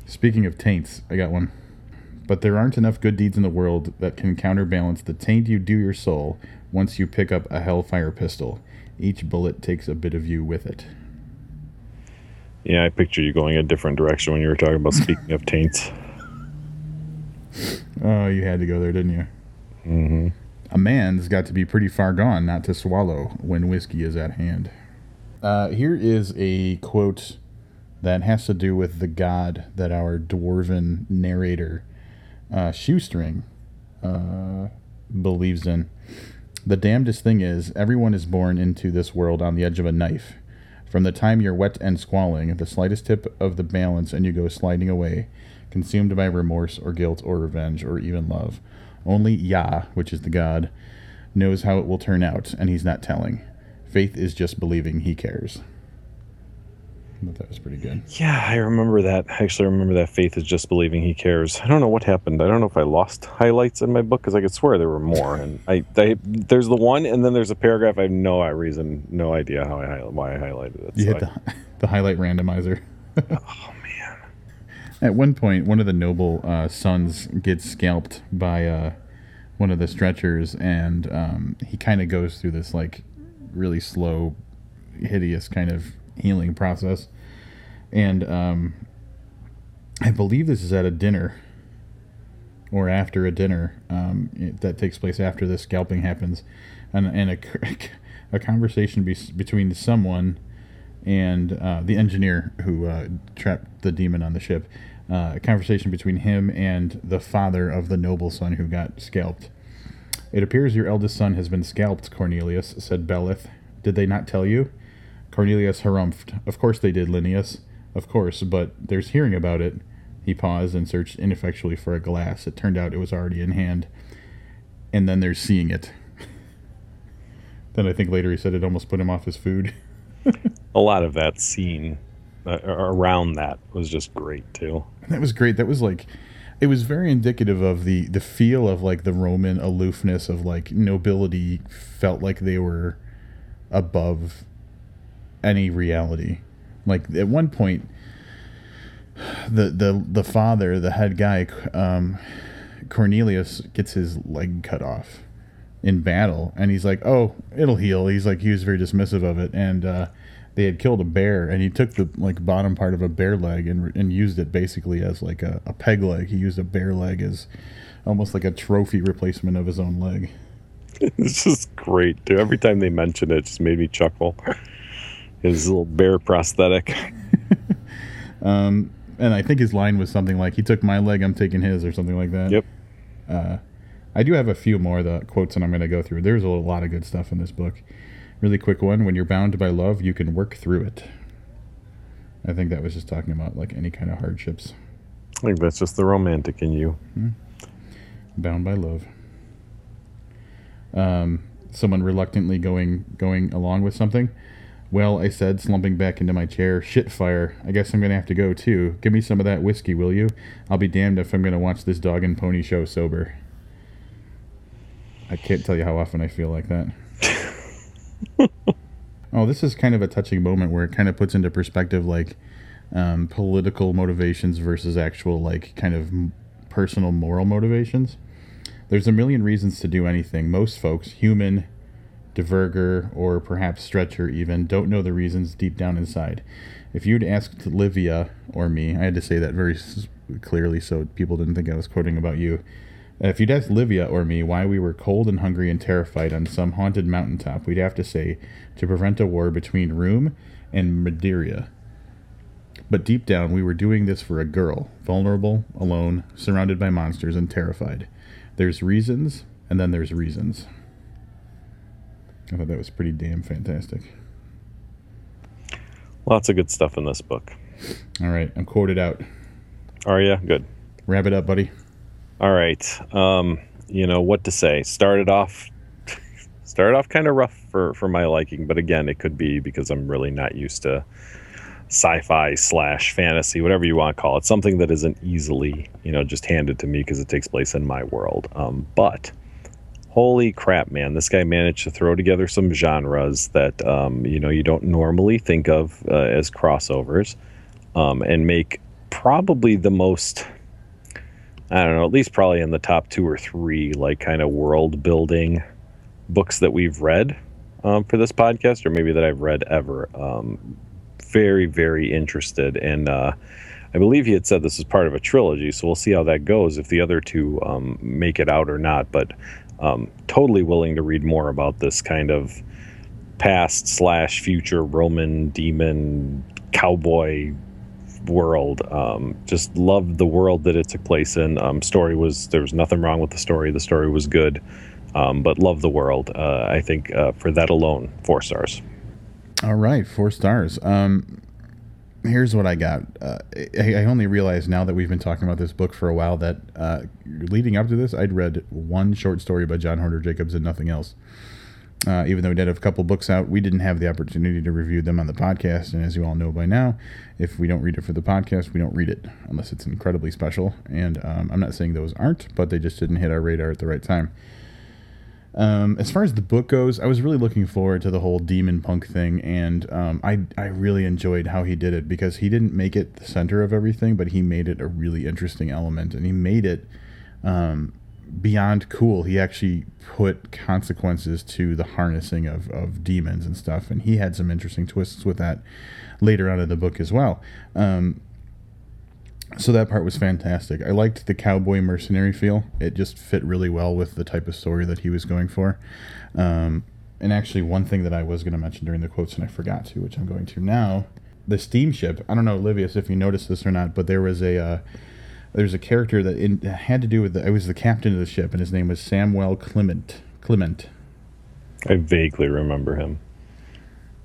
Speaking of taints, I got one. But there aren't enough good deeds in the world that can counterbalance the taint you do your soul once you pick up a hellfire pistol. Each bullet takes a bit of you with it. Yeah, I picture you going a different direction when you were talking about speaking of taints. Oh, you had to go there, didn't you? Mm-hmm. A man's got to be pretty far gone not to swallow when whiskey is at hand. Uh, here is a quote that has to do with the god that our dwarven narrator, uh, Shoestring, uh, believes in. The damnedest thing is, everyone is born into this world on the edge of a knife. From the time you're wet and squalling, the slightest tip of the balance and you go sliding away, consumed by remorse or guilt or revenge or even love. Only Yah, which is the God, knows how it will turn out, and he's not telling. Faith is just believing he cares. I thought that was pretty good. Yeah, I remember that. I actually remember that faith is just believing he cares. I don't know what happened. I don't know if I lost highlights in my book because I could swear there were more. And I, I, there's the one, and then there's a paragraph. I have no reason, no idea how I why I highlighted it. You So hit I- the, the highlight randomizer. oh man. At one point, one of the noble uh, sons gets scalped by uh, one of the stretchers, and um, he kind of goes through this like really slow, hideous kind of healing process. And um, I believe this is at a dinner or after a dinner um, that takes place after this scalping happens, and and a, a conversation be- between someone and uh, the engineer who uh, trapped the demon on the ship. Uh, a conversation between him and the father of the noble son who got scalped. It appears your eldest son has been scalped, Cornelius, said Belith. Did they not tell you? Cornelius harumphed. Of course they did, Linnaeus. Of course, but there's hearing about it. He paused and searched ineffectually for a glass. It turned out it was already in hand. And then there's seeing it. then I think later he said it almost put him off his food. A lot of that scene uh, around that was just great too. That was great. That was like, it was very indicative of the the feel of like the Roman aloofness of like nobility felt like they were above any reality. Like at one point, the the the father, the head guy, um, Cornelius gets his leg cut off in battle, and he's like, "Oh, it'll heal." He's like, he was very dismissive of it, and uh, they had killed a bear, and he took the like bottom part of a bear leg and and used it basically as like a, a peg leg. He used a bear leg as almost like a trophy replacement of his own leg. It's just great dude. Every time they mention it, it just made me chuckle. His little bear prosthetic. Um, and I think his line was something like, "He took my leg, I'm taking his," or something like that. Yep. Uh, I do have a few more of the quotes that I'm going to go through. There's a lot of good stuff in this book. Really quick one: When you're bound by love, you can work through it. I think that was just talking about like any kind of hardships. I think that's just the romantic in you. Bound by love. Um, someone reluctantly going going along with something. Well, I said, slumping back into my chair. Shit fire. I guess I'm gonna have to go too. Give me some of that whiskey, will you? I'll be damned if I'm gonna watch this dog and pony show sober. I can't tell you how often I feel like that. oh, this is kind of a touching moment where it kind of puts into perspective like um, political motivations versus actual like kind of m- personal moral motivations. There's a million reasons to do anything. Most folks, human, Dvergar, or perhaps Stretcher even, don't know the reasons deep down inside. If you'd asked Livia or me, I had to say that very clearly so people didn't think I was quoting about you. If you'd asked Livia or me why we were cold and hungry and terrified on some haunted mountaintop, we'd have to say to prevent a war between Rume and Madeira. But deep down, we were doing this for a girl, vulnerable, alone, surrounded by monsters, and terrified. There's reasons, and then there's reasons. I thought that was pretty damn fantastic. Lots of good stuff in this book. All right, I'm quoted out. Are you good? Wrap it up, buddy. All right. Um, you know what to say. Started off started off kind of rough for for my liking, but again, it could be because I'm really not used to sci-fi slash fantasy, whatever you want to call it. Something that isn't easily, you know, just handed to me because it takes place in my world. Um, but holy crap, man! This guy managed to throw together some genres that um, you know you don't normally think of uh, as crossovers, um, and make probably the most I don't know, at least probably in the top two or three, like kind of world building books that we've read um, for this podcast, or maybe that I've read ever. Um, very, very interested. And uh, I believe he had said this is part of a trilogy, so we'll see how that goes if the other two um, make it out or not. But um, totally willing to read more about this kind of past slash future Roman demon cowboy world. Um, just loved the world that it took place in. Um, story was there was nothing wrong with the story. The story was good, um, but love the world. Uh, I think uh, for that alone, four stars. All right, four stars. Um, here's what I got. Uh, I, I only realized now that we've been talking about this book for a while that uh, leading up to this, I'd read one short story by John Hornor Jacobs and nothing else. Uh, even though we did have a couple books out, we didn't have the opportunity to review them on the podcast. And as you all know by now, if we don't read it for the podcast, we don't read it unless it's incredibly special. And um, I'm not saying those aren't, but they just didn't hit our radar at the right time. Um, as far as the book goes, I was really looking forward to the whole demon punk thing, and um, I I really enjoyed how he did it because he didn't make it the center of everything, but he made it a really interesting element, and he made it um, beyond cool. He actually put consequences to the harnessing of, of demons and stuff, and he had some interesting twists with that later on in the book as well. So that part was fantastic. I liked the cowboy mercenary feel. It just fit really well with the type of story that he was going for. Um, and actually, one thing that I was going to mention during the quotes and I forgot to, which I'm going to now, the steamship. I don't know, Livius, if you noticed this or not, but there was a uh, there's a character that in, had to do with the. I was the captain of the ship, and his name was Samuel Clement. Clement. I vaguely remember him.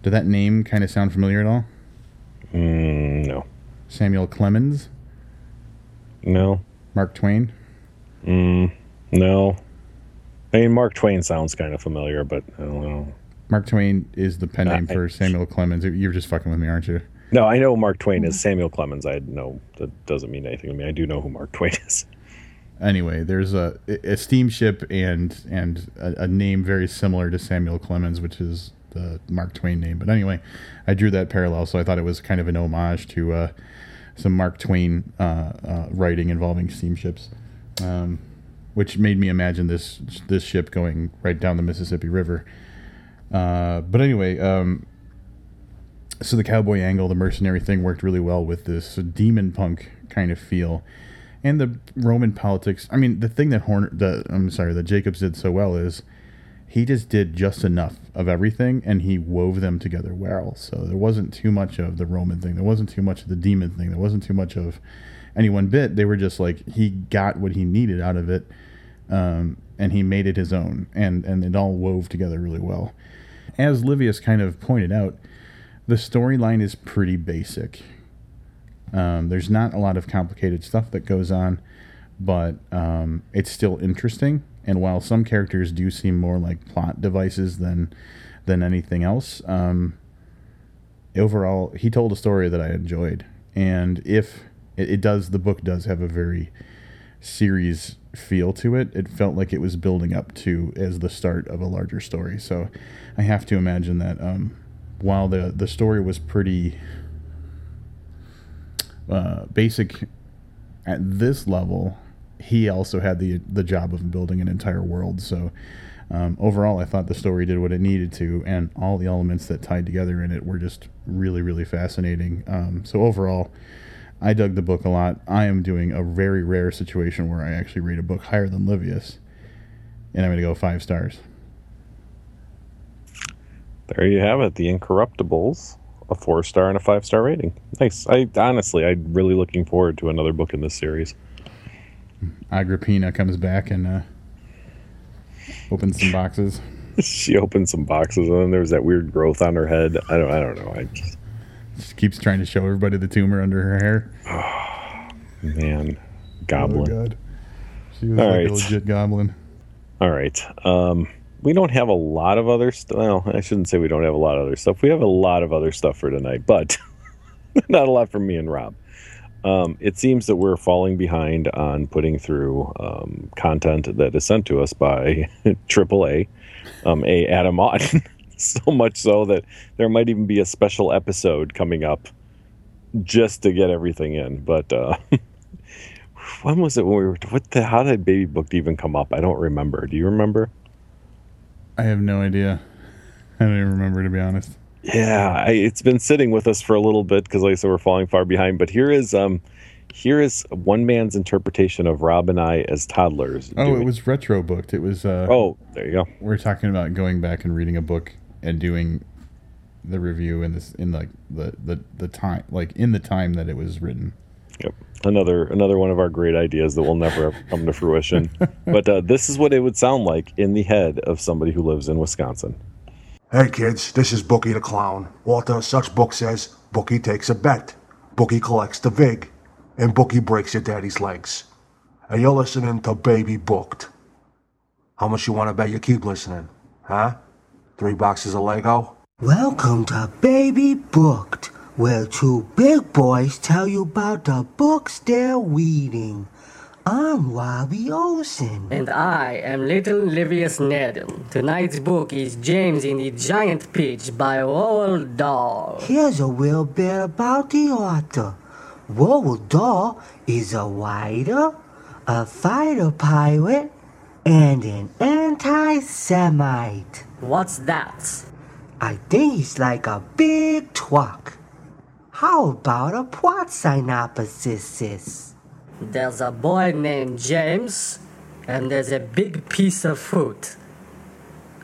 Did that name kind of sound familiar at all? Mm, no, Samuel Clemens, no, Mark Twain. mm, no. I mean, Mark Twain sounds kind of familiar, but I don't know. Mark Twain is the pen Uh, name I- for Samuel Clemens. You're just fucking with me, aren't you? No, I know Mark Twain is Samuel Clemens. I know that doesn't mean anything to me. I do know who Mark Twain is. Anyway, there's a, a steamship and and a, a name very similar to Samuel Clemens, which is the Mark Twain name. But anyway, I drew that parallel, so I thought it was kind of an homage to uh, some Mark Twain uh, uh, writing involving steamships, um, which made me imagine this this ship going right down the Mississippi River. Uh, but anyway, um, so the cowboy angle, the mercenary thing worked really well with this demon punk kind of feel, and the Roman politics. I mean, the thing that Hornor, the I'm sorry, that Jacobs did so well is he just did just enough of everything and he wove them together well. So there wasn't too much of the Roman thing. There wasn't too much of the demon thing. There wasn't too much of any one bit. They were just like he got what he needed out of it, um, and he made it his own, and and it all wove together really well. As Livius kind of pointed out, the storyline is pretty basic. Um, there's not a lot of complicated stuff that goes on, but um, it's still interesting. And while some characters do seem more like plot devices than than anything else, um, overall he told a story that I enjoyed. And if it, it does, the book does have a very series feel to it. It felt like it was building up to as the start of a larger story. So I have to imagine that um, while the the story was pretty uh, basic at this level, he also had the the job of building an entire world. So um, overall, I thought the story did what it needed to, and all the elements that tied together in it were just really really fascinating. Um, so overall. I dug the book a lot. I am doing a very rare situation where I actually rate a book higher than Livius, and I'm going to go five stars. There you have it. The Incorruptibles, a four star and a five star rating. Nice. I honestly, I'm really looking forward to another book in this series. Agrippina comes back and uh, opens some boxes. she opened some boxes and then there was that weird growth on her head. I don't. I don't know. I just, She keeps trying to show everybody the tumor under her hair. man, goblin. Oh, God. She was All like right. a legit goblin. All right. Um, we don't have a lot of other stuff. Well, I shouldn't say we don't have a lot of other stuff. We have a lot of other stuff for tonight, but not a lot from me and Rob. Um, it seems that we're falling behind on putting through um, content that is sent to us by AAA, um, A. Adam Otten. so much so that there might even be a special episode coming up just to get everything in. But uh, when was it when we were? What the? How did Baby Booked even come up? I don't remember. Do you remember? I have no idea. I don't even remember, to be honest. Yeah, I, it's been sitting with us for a little bit because, like I said, we're falling far behind. But here is um, here is one man's interpretation of Rob and I as toddlers. Oh, doing- it was retro booked. It was. Uh, Oh, there you go. we're talking about going back and reading a book and doing the review in this in like the the the time like in the time that it was written. Yep. Another another one of our great ideas that will never have come to fruition. but uh, this is what it would sound like in the head of somebody who lives in Wisconsin. Hey kids, this is Bookie the Clown. Walter Such book says Bookie takes a bet. Bookie collects the vig. And Bookie breaks your daddy's legs. And you're listening to Baby Booked. How much you want to bet you keep listening? Huh? Three boxes of Lego? Welcome to Baby Booked, where two big boys tell you about the books they're reading. I'm Robbie Olson. And I am Little Livius Nedin. Tonight's book is James in the Giant Peach by Roald Dahl. Here's a little bit about the author. Roald Dahl is a writer, a fighter pilot, and an anti-Semite. What's that? I think he's like a big truck. How about a plot synopsis? There's a boy named James, and there's a big piece of fruit.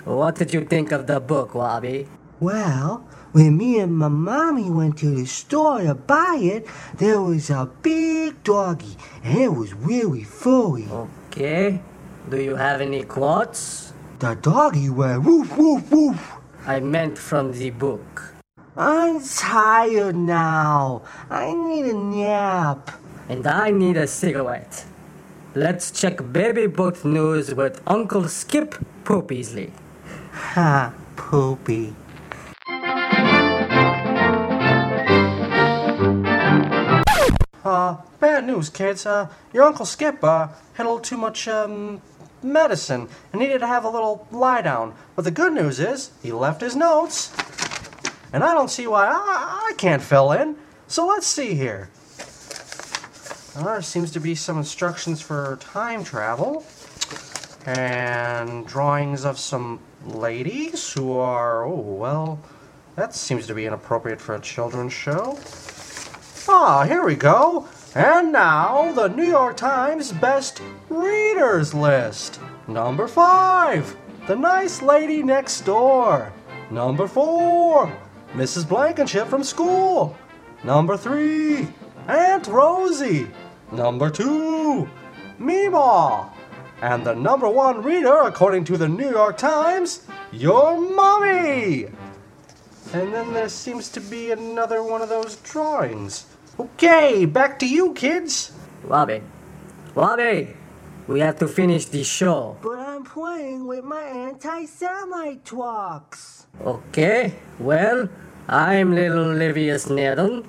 What did you think of the book, Wabi? Well, when me and my mommy went to the store to buy it, there was a big doggy, and it was really furry. Okay. Do you have any quotes? The doggy went woof woof woof. I meant from the book. I'm tired now. I need a nap. And I need a cigarette. Let's check Baby Booked News with Uncle Skip Poopiesley. Ha, poopy. Uh, bad news, kids. Uh, your Uncle Skip, uh, had a little too much, um, medicine and needed to have a little lie down. But the good news is, he left his notes. And I don't see why I, I can't fill in. So let's see here. There seems to be some instructions for time travel. And drawings of some ladies who are, oh, well, that seems to be inappropriate for a children's show. Ah, here we go. And now, the New York Times Best Readers List. Number five The Nice Lady Next Door. Number four, Mrs. Blankenship from school. Number three, Aunt Rosie. Number two, Meemaw. And the number one reader, according to the New York Times, your mommy. And then there seems to be another one of those drawings. Okay, back to you, kids. Robbie, Robbie, we have to finish the show. But I'm playing with my anti-Semite trucks. Okay, well, I'm little Livius Nedin.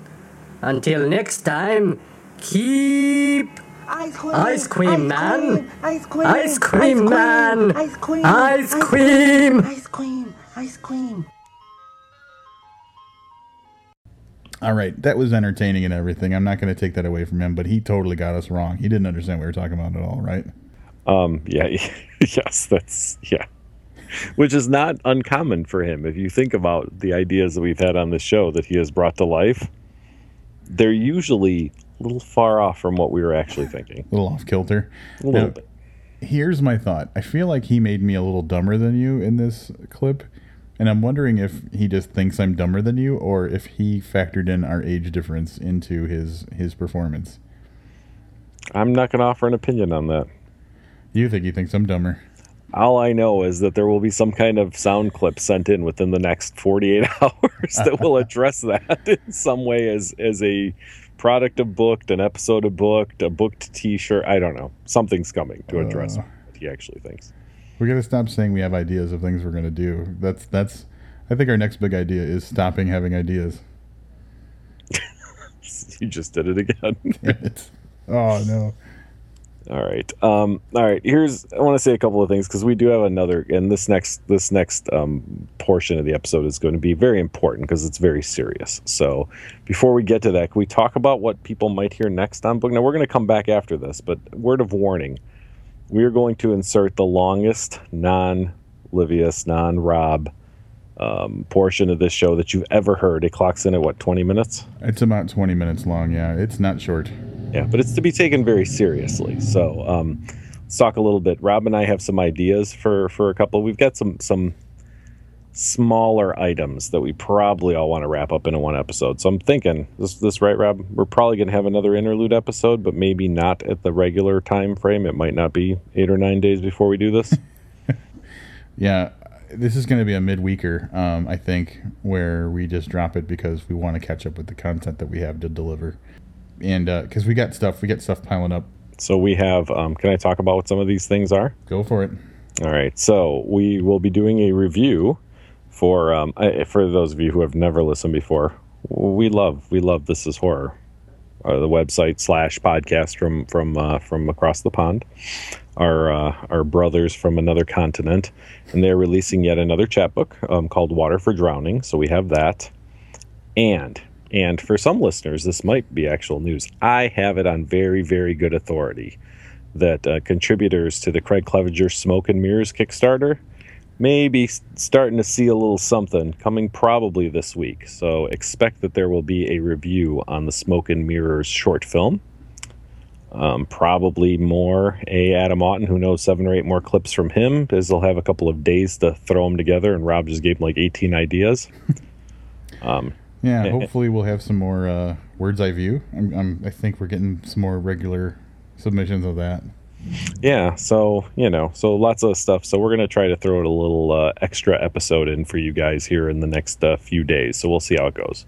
Until next time, keep Ice cream. Ice cream, man. Ice cream. Ice cream, man. Ice cream. Ice cream. Ice cream. Ice cream. All right, that was entertaining and everything. I'm not going to take that away from him, but he totally got us wrong. He didn't understand what we were talking about at all, right? Um, yeah, yes, that's yeah, which is not uncommon for him. If you think about the ideas that we've had on this show that he has brought to life, they're usually a little far off from what we were actually thinking. A little off kilter. A little Now, bit. Here's my thought. I feel like he made me a little dumber than you in this clip, and I'm wondering if he just thinks I'm dumber than you, or if he factored in our age difference into his his performance. I'm not going to offer an opinion on that. You think he thinks I'm dumber? All I know is that there will be some kind of sound clip sent in within the next 48 hours that will address that in some way as as a product of booked, an episode of booked, a booked T-shirt. I don't know. Something's coming to address Uh. what he actually thinks. We got to stop saying we have ideas of things we're going to do. That's that's. I think our next big idea is stopping having ideas. You just did it again. It's- oh no. All right. Um, all right. Here's I want to say a couple of things because we do have another, and this next this next um, portion of the episode is going to be very important because it's very serious. So before we get to that, can we talk about what people might hear next on book? Now we're going to come back after this, but word of warning: we are going to insert the longest non-Livius, non-Rob um, portion of this show that you've ever heard. It clocks in at what 20 minutes. It's about 20 minutes long. Yeah, it's not short. Yeah, but it's to be taken very seriously. So um, let's talk a little bit. Rob and I have some ideas for for a couple. We've got some some smaller items that we probably all want to wrap up into one episode. So I'm thinking this this right, Rob? We're probably going to have another interlude episode, but maybe not at the regular time frame. It might not be eight or nine days before we do this. Yeah, this is going to be a midweeker, um, I think, where we just drop it because we want to catch up with the content that we have to deliver, and because we got stuff, we got stuff piling up. so we have. Um, can I talk about what some of these things are? Go for it. All right, so we will be doing a review for um, for those of you who have never listened before. We love we love this is horror, uh, the website slash podcast from from uh, from across the pond. Our uh, our brothers from another continent, and they're releasing yet another chapbook um, called Water for Drowning. So we have that, and and for some listeners, this might be actual news. I have it on very very good authority that uh, contributors to the Craig Clevenger Smoke and Mirrors Kickstarter may be starting to see a little something coming probably this week. So expect that there will be a review on the Smoke and Mirrors short film. Um, probably more a Adam Otten, who knows seven or eight more clips from him, as they'll have a couple of days to throw them together. And Rob just gave him like 18 ideas. um, Yeah, hopefully we'll have some more uh, words eye view. I'm, I'm, I think we're getting some more regular submissions of that. yeah so you know so lots of stuff so we're going to try to throw a little uh, extra episode in for you guys here in the next uh, few days so we'll see how it goes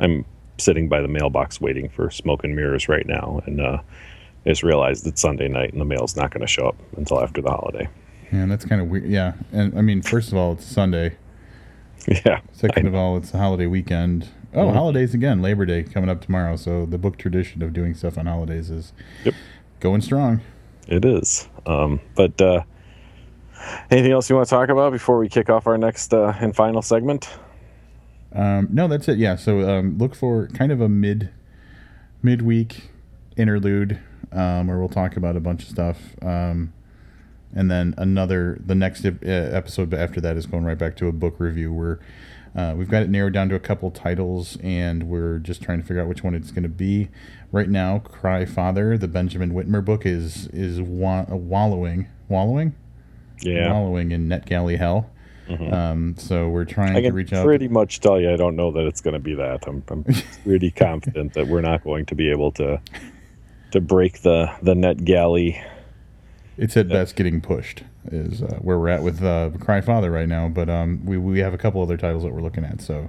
i'm sitting by the mailbox waiting for smoke and mirrors right now and uh, I just realized it's sunday night and the mail's not going to show up until after the holiday And that's kind of weird. Yeah, and I mean, first of all, it's Sunday. yeah Second of all, it's a holiday weekend. Oh, Mhm. holidays again. Labor Day coming up tomorrow. So the book tradition of doing stuff on holidays is Yep. going strong. it is um, but uh, anything else you want to talk about before we kick off our next uh, and final segment Um, no, that's it. Yeah. So um, look for kind of a mid midweek interlude um, where we'll talk about a bunch of stuff. Um, and then another, the next uh, episode after that is going right back to a book review where uh, we've got it narrowed down to a couple titles and we're just trying to figure out which one it's going to be. Right now, Cry Father, the Benjamin Whitmer book, is is wa- wallowing, wallowing, Yeah. wallowing in NetGalley hell. Um, so we're trying I to can reach out. pretty much tell you I don't know that it's going to be that. I'm, I'm pretty confident that we're not going to be able to to break the the NetGalley. It's at best getting pushed is uh, where we're at with uh, Cry Father right now. But um, we we have a couple other titles that we're looking at. So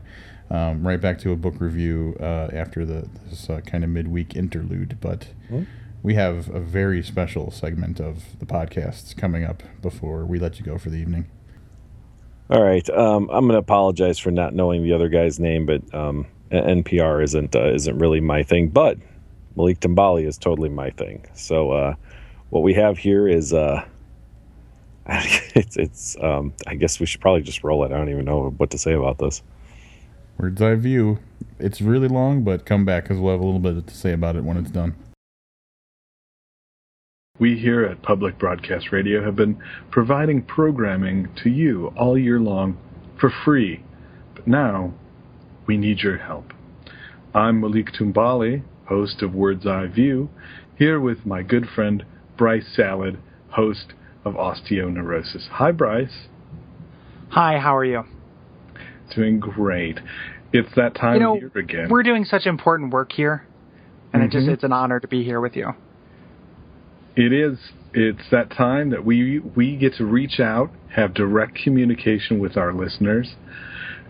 um, right back to a book review uh, after the this uh, kind of midweek interlude. But we have a very special segment of the podcasts coming up before we let you go for the evening. All right, um, I'm going to apologize for not knowing the other guy's name, but um, NPR isn't uh, isn't really my thing. But Malik Timbali is totally my thing. So uh, what we have here is uh, it's it's um, I guess we should probably just roll it. I don't even know what to say about this. Bird's eye view. It's really long, but come back because we'll have a little bit to say about it when it's done. We here at Public Broadcast Radio have been providing programming to you all year long for free. But now, we need your help. I'm Malik Tumbali, host of Word's Eye View, here with my good friend Bryce Salad, host of Osteoneurosis. Hi, Bryce. Hi, how are you? Doing great. It's that time you know, of year again. we're doing such important work here, and it just Mhm. it's an honor to be here with you. It is. It's that time that we we get to reach out, have direct communication with our listeners,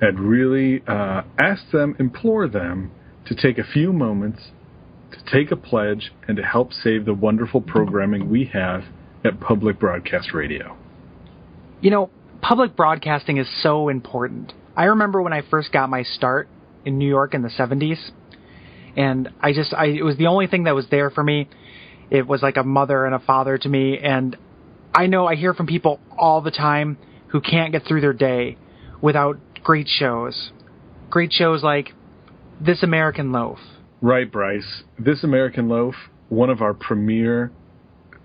and really uh, ask them, implore them to take a few moments to take a pledge and to help save the wonderful programming we have at Public Broadcast Radio. You know, public broadcasting is so important. I remember when I first got my start in New York in the 70s, and I just I it was the only thing that was there for me. It was like a mother and a father to me, and I know I hear from people all the time who can't get through their day without great shows. Great shows like This American Loaf. Right, Bryce. This American Loaf, one of our premier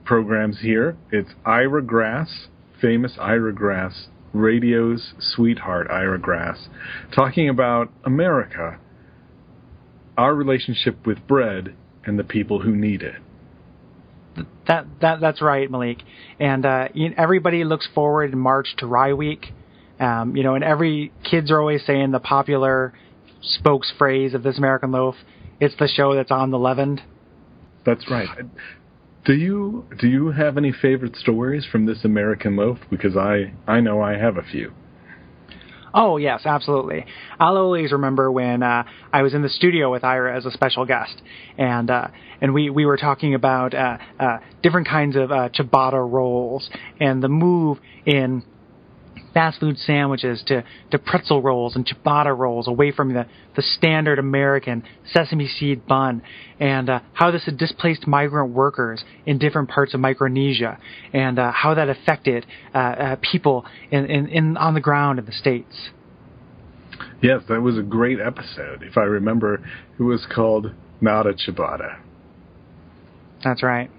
programs here. It's Ira Grass, famous Ira Grass, radio's sweetheart, Ira Grass, talking about America, our relationship with bread, and the people who need it. That that that's right, Malik. And uh, everybody looks forward in March to Rye Week. Um, you know, and every kids are always saying the popular spokes phrase of this American loaf. It's the show that's on the leavened. That's right. Do you do you have any favorite stories from this American Loaf? Because I I know I have a few. Oh yes, absolutely. I'll always remember when uh, I was in the studio with Ira as a special guest, and uh, and we, we were talking about uh, uh, different kinds of uh, ciabatta rolls and the move in fast food sandwiches to, to pretzel rolls and ciabatta rolls away from the, the standard American sesame seed bun, and uh, how this had displaced migrant workers in different parts of Micronesia, and uh, how that affected uh, uh, people in, in, in on the ground in the states. Yes, that was a great episode. If I remember, it was called Not a Ciabatta. That's right.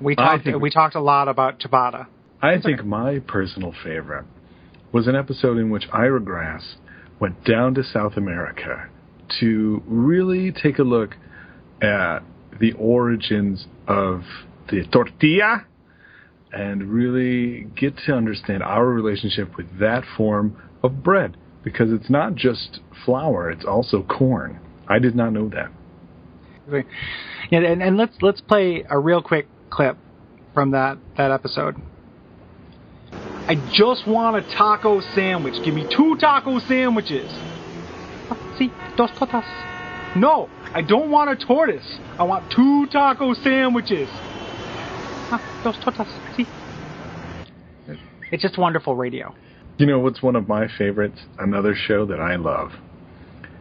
We talked we talked a lot about ciabatta. I think my personal favorite was an episode in which Ira Grass went down to South America to really take a look at the origins of the tortilla and really get to understand our relationship with that form of bread because it's not just flour, it's also corn. I did not know that. Yeah, and, and let's let's play a real quick clip from that that episode. I just want a taco sandwich. Give me two taco sandwiches. See, dos tortas. No, I don't want a tortoise. I want two taco sandwiches. Ah, dos tortas. See, it's just wonderful radio. You know what's one of my favorites? Another show that I love.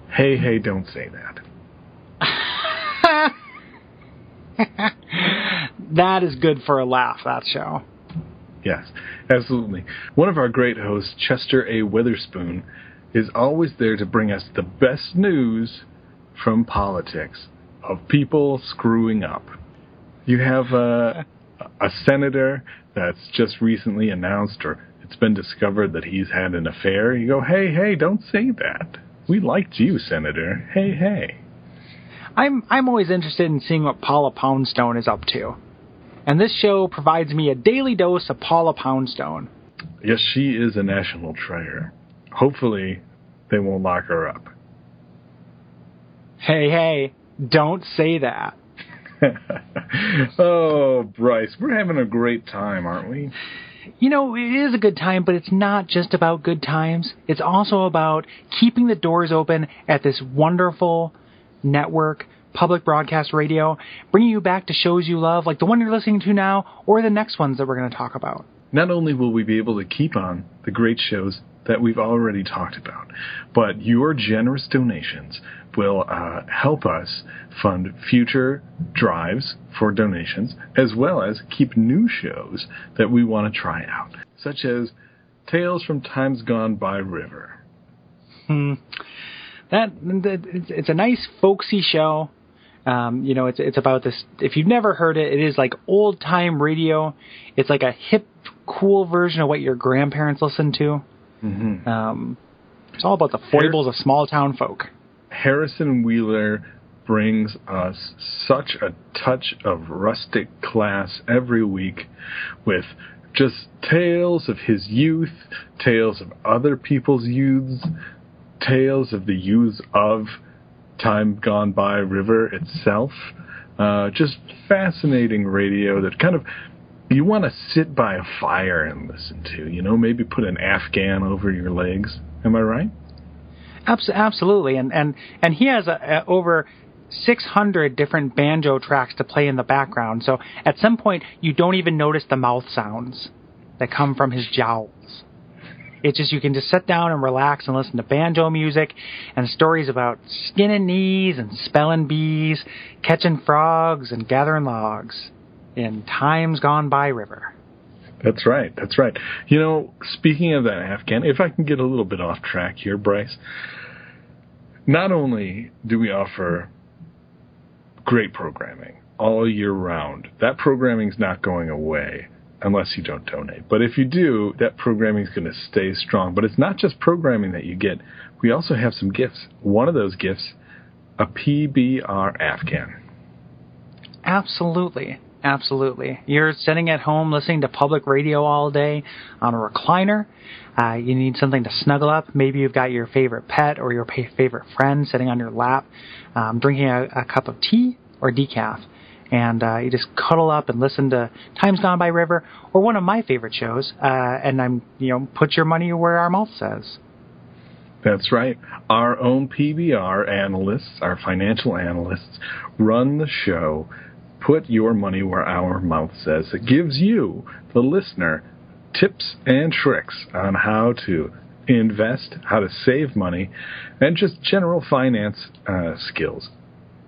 Hey, hey, don't say that. that is good for a laugh. That show. Yes, absolutely. One of our great hosts, Chester A. Witherspoon, is always there to bring us the best news from politics of people screwing up. You have a, a senator that's just recently announced or it's been discovered that he's had an affair. You go, hey, hey, don't say that. We liked you, Senator. Hey, hey. I'm I'm always interested in seeing what Paula Poundstone is up to. And this show provides me a daily dose of Paula Poundstone. Yes, she is a national treasure. Hopefully, they won't lock her up. Hey, hey, don't say that. oh, Bryce, we're having a great time, aren't we? You know, it is a good time, but it's not just about good times. It's also about keeping the doors open at this wonderful network, public broadcast radio, bringing you back to shows you love, like the one you're listening to now, or the next ones that we're going to talk about. Not only will we be able to keep on the great shows that we've already talked about, but your generous donations will uh, help us fund future drives for donations, as well as keep new shows that we want to try out, such as Tales from Times Gone by River. Hmm. That, that it's, it's a nice folksy show. Um, you know, it's it's about this. If you've never heard it, it is like old time radio. It's like a hip, cool version of what your grandparents listened to. Mm-hmm. Um, it's all about the foibles of small town folk. Harrison Wheeler brings us such a touch of rustic class every week with just tales of his youth, tales of other people's youths, tales of the youths of Time Gone By River itself. Uh, just fascinating radio that kind of you want to sit by a fire and listen to. You know, maybe put an Afghan over your legs. Am I right? Abs- absolutely, and and and he has a, a, over 600 different banjo tracks to play in the background. So at some point, you don't even notice the mouth sounds that come from his jowls. It's just you can just sit down and relax and listen to banjo music and stories about skinning knees and spelling bees, catching frogs and gathering logs in times gone by river. That's right. That's right. You know, speaking of that Afghan, if I can get a little bit off track here, Bryce, not only do we offer great programming all year round, that programming's not going away unless you don't donate. But if you do, that programming is going to stay strong. But it's not just programming that you get. We also have some gifts. One of those gifts, a PBR Afghan. Absolutely. Absolutely. You're sitting at home listening to public radio all day on a recliner. Uh, you need something to snuggle up. Maybe you've got your favorite pet or your favorite friend sitting on your lap, um, drinking a, a, cup of tea or decaf. And uh, you just cuddle up and listen to Times Gone by River or one of my favorite shows. Uh, and I'm, you know, put your money where our mouth says. That's right. Our own PBR analysts, our financial analysts, run the show put your money where our mouth says. It gives you, the listener, tips and tricks on how to invest, how to save money, and just general finance uh, skills.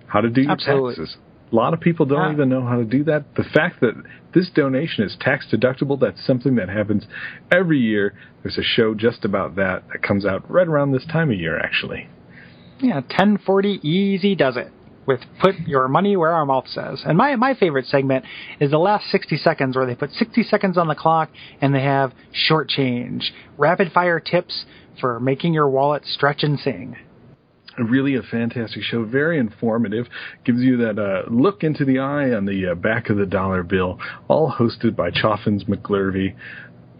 How to do your Absolutely. taxes. A lot of people don't Yeah. even know how to do that. The fact that this donation is tax deductible, that's something that happens every year. There's a show just about that that comes out right around this time of year, actually. Yeah, 1040 easy does it. With put your money where our mouth says. And my my favorite segment is the last 60 seconds where they put 60 seconds on the clock and they have short change, rapid fire tips for making your wallet stretch and sing. Really a fantastic show, very informative. Gives you that uh, look into the eye on the uh, back of the dollar bill. All hosted by Choffins McGlurvey,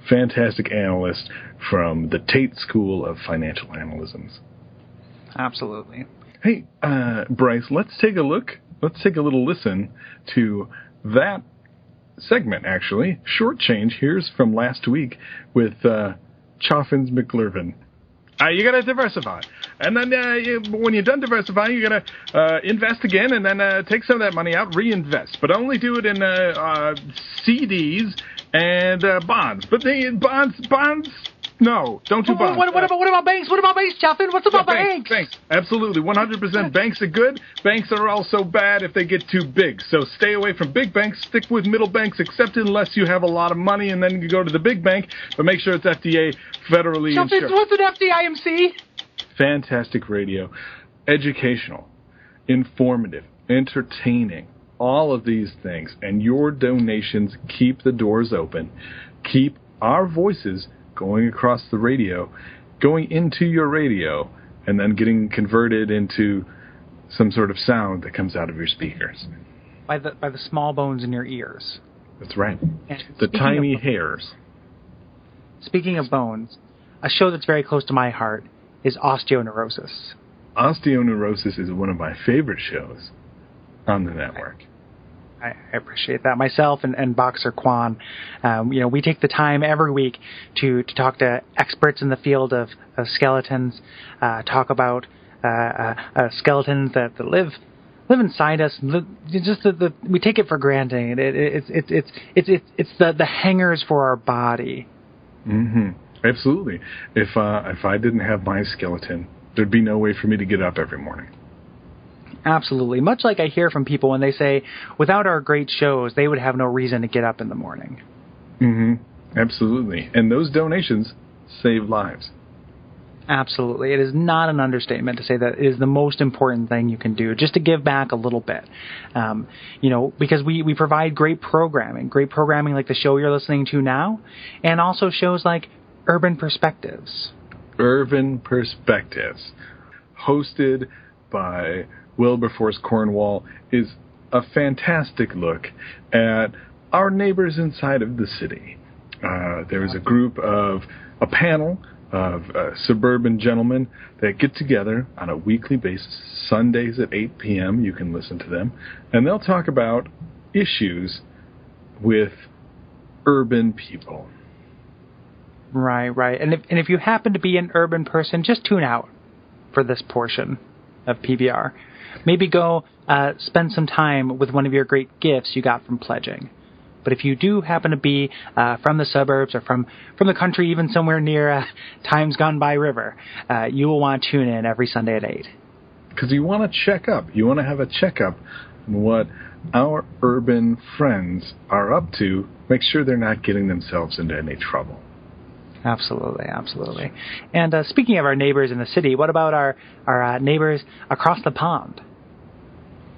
fantastic analyst from the Tate School of Financial Analysms. Absolutely. Hey, uh, Bryce, let's take a look. Let's take a little listen to that segment. Actually, short change. Here's from last week with uh, Choffins McGlurvin. Uh, you gotta diversify, and then uh, you, when you're done diversifying, you're going to uh, invest again, and then uh, take some of that money out, reinvest, but only do it in uh, uh, CDs and uh, bonds. But the bonds, bonds, no, don't do What, bonds. what, what Uh, about what about banks? What about banks, Chaffin? What's about yeah, banks? banks, banks, absolutely, 100%. banks are good. Banks are also bad if they get too big. So stay away from big banks. Stick with middle banks, except unless you have a lot of money, and then you go to the big bank. But make sure it's FDA federally Chaffin, insured. what's an FDIMC? Fantastic radio, educational, informative, entertaining. All of these things, and your donations keep the doors open, keep our voices going across the radio, going into your radio, and then getting converted into some sort of sound that comes out of your speakers. By the by the small bones in your ears. That's right. And The tiny of- hairs. Speaking of bones, a show that's very close to my heart is osteoneurosis. Osteoneurosis is one of my favorite shows on the network. I, I appreciate that. Myself and, and Boxer Kwan, um, you know, we take the time every week to, to talk to experts in the field of, of skeletons, uh, talk about uh, uh, uh, skeletons that, that live live inside us. Just the, the, we take it for granted. It, it, it's it's it's it's it's it's the the hangers for our body. hmm Absolutely. If uh, if I didn't have my skeleton, there'd be no way for me to get up every morning. Absolutely. Much like I hear from people when they say, without our great shows, they would have no reason to get up in the morning. hmm Absolutely. And those donations save lives. Absolutely. It is not an understatement to say that it is the most important thing you can do, just to give back a little bit. Um, you know, because we, we provide great programming, great programming like the show you're listening to now, and also shows like Urban Perspectives. Urban Perspectives, hosted by Wilberforce Cornwall, is a fantastic look at our neighbors inside of the city. Uh, there's a group of a panel of uh, suburban gentlemen that get together on a weekly basis, Sundays at 8 p.m. You can listen to them, and they'll talk about issues with urban people. Right, right. And if, and if you happen to be an urban person, just tune out for this portion of PBR. Maybe go uh, spend some time with one of your great gifts you got from pledging. But if you do happen to be uh, from the suburbs or from, from the country, even somewhere near uh, Times Gone By River, uh, you will want to tune in every Sunday at 8. because you want to check up. You want to have a checkup on what our urban friends are up to. Make sure they're not getting themselves into any trouble. Absolutely, absolutely. And uh, speaking of our neighbors in the city, what about our, our uh, neighbors across the pond?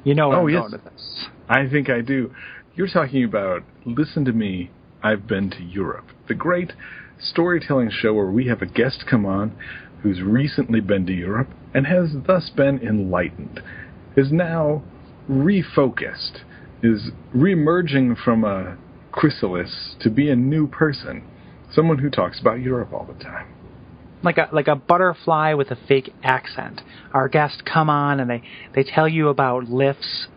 You know Oh, I'm yes. going with this. I think I do. You're talking about Listen to Me, I've Been to Europe, the great storytelling show where we have a guest come on who's recently been to Europe and has thus been enlightened, is now refocused, is reemerging from a chrysalis to be a new person, someone who talks about Europe all the time. like a like a butterfly with a fake accent. Our guests come on and they they tell you about lifts,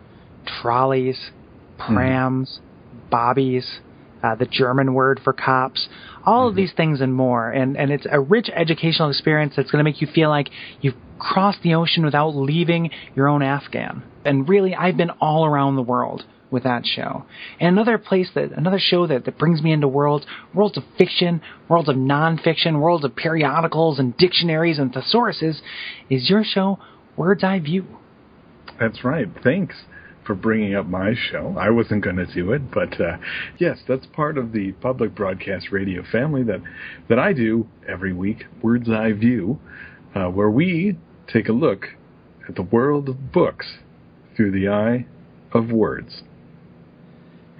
trolleys, prams, bobbies, uh, the German word for cops, all of these things and more. And and it's a rich educational experience that's going to make you feel like you've crossed the ocean without leaving your own Afghan. And really, I've been all around the world with that show. And another place that another show that, that brings me into worlds, worlds of fiction, worlds of nonfiction, worlds of periodicals and dictionaries and thesauruses, is your show Words Eye View. That's right. Thanks for bringing up my show. I wasn't going to do it, but uh, yes, that's part of the public broadcast radio family that that I do every week. Words Eye View, uh, where we take a look at the world of books through the eye of words.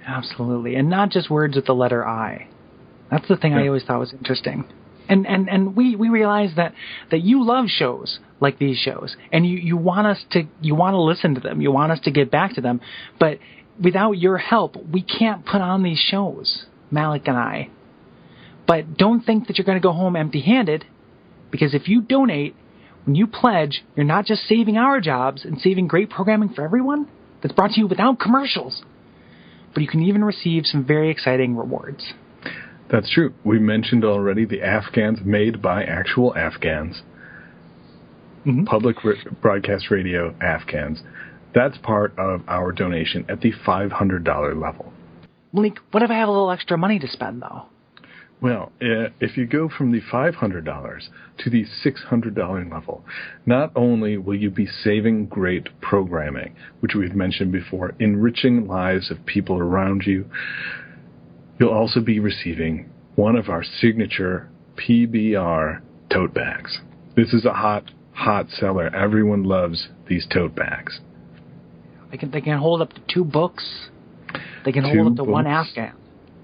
Absolutely, and not just words with the letter I. That's the thing I always thought was interesting. And and and we we realize that that you love shows like these shows, and you you want us to you want to listen to them, you want us to get back to them, but without your help, we can't put on these shows, Malik and I. But don't think that you're going to go home empty-handed, because if you donate, when you pledge, you're not just saving our jobs and saving great programming for everyone that's brought to you without commercials but you can even receive some very exciting rewards. That's true. We mentioned already the Afghans made by actual Afghans. Mhm. Public r- broadcast radio Afghans. That's part of our donation at the $500 level. Malik, what if I have a little extra money to spend, though? Well, uh, if you go from the $500 to the $600 level, not only will you be saving great programming, which we've mentioned before, enriching lives of people around you, you'll also be receiving one of our signature PBR tote bags. This is a hot, hot seller. Everyone loves these tote bags. They can they can hold up to two books. They can Two hold up to one. Afghan.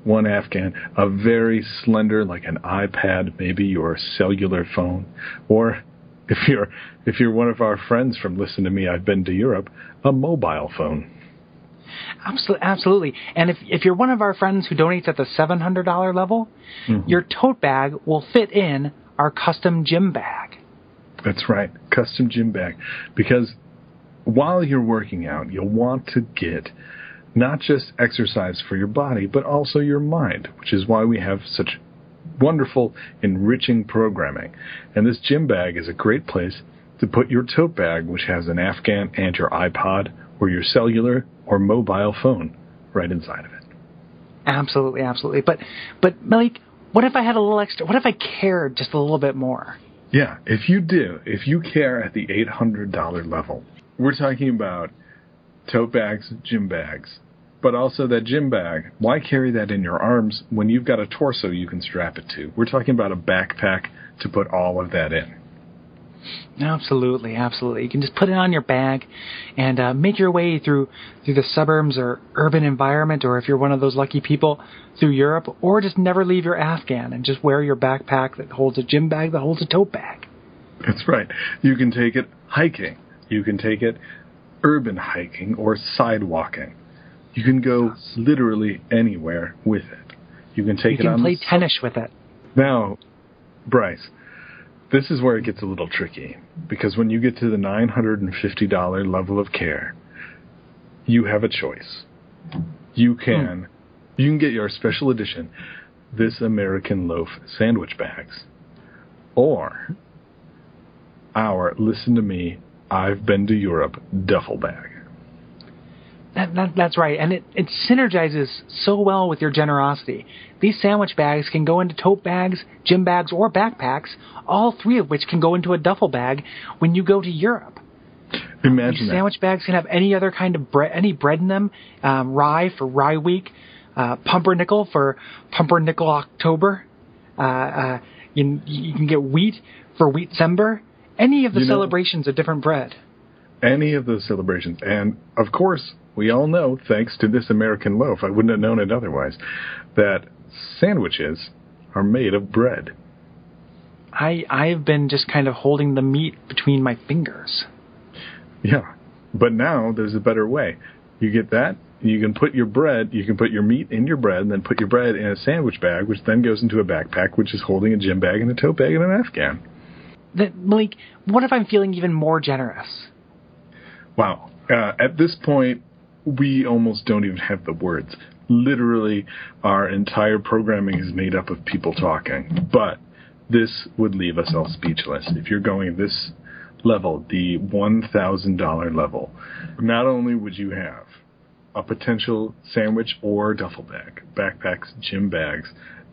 One Afghan, a very slender, like an iPad, maybe your cellular phone, or if you're if you're one of our friends from Listen to Me, I've been to Europe, a mobile phone. Absolutely, absolutely. And if if you're one of our friends who donates at the seven hundred dollar level, Mhm. your tote bag will fit in our custom gym bag. That's right, custom gym bag. Because while you're working out, you'll want to get not just exercise for your body, but also your mind, which is why we have such wonderful, enriching programming. And this gym bag is a great place to put your tote bag, which has an Afghan and your iPod or your cellular or mobile phone right inside of it. Absolutely, absolutely. But but Malik, what if I had a little extra? What if I cared just a little bit more? Yeah, if you do, if you care at the $800 level, we're talking about tote bags, gym bags, but also that gym bag. Why carry that in your arms when you've got a torso you can strap it to? We're talking about a backpack to put all of that in. Absolutely, absolutely. You can just put it on your bag and uh, make your way through through the suburbs or urban environment, or if you're one of those lucky people, through Europe, or just never leave your Afghan and just wear your backpack that holds a gym bag that holds a tote bag. That's right. You can take it hiking. You can take it urban hiking or sidewalking. You can go literally anywhere with it. You can take you it can on play the tennis with it. Now, Bryce, this is where it gets a little tricky because when you get to the $950 level of care, you have a choice. You hmm. can you can get your special edition This American Loaf sandwich bags or our listen to me I've been to Europe duffel bag. That, that, that's right, and it, it synergizes so well with your generosity. These sandwich bags can go into tote bags, gym bags, or backpacks, all three of which can go into a duffel bag when you go to Europe. Imagine These that. sandwich bags can have any other kind of bread, any bread in them. Um, rye for Rye Week, uh, pumpernickel for Pumpernickel October. Uh, uh, you, you can get wheat for Wheat December. Any of the You know- celebrations of different bread. any of the celebrations. And of course, we all know, thanks to this American loaf, I wouldn't have known it otherwise, that sandwiches are made of bread. I I've been just kind of holding the meat between my fingers. Yeah. But now there's a better way. You get that, you can put your bread, you can put your meat in your bread, and then put your bread in a sandwich bag, which then goes into a backpack, which is holding a gym bag and a tote bag and an Afghan. That Malik, what if I'm feeling even more generous? Wow. Uh, at this point, we almost don't even have the words. Literally, our entire programming is made up of people talking. But this would leave us all speechless. If you're going this level, the $1,000 level, not only would you have a potential sandwich or duffel bag, backpacks, gym bags,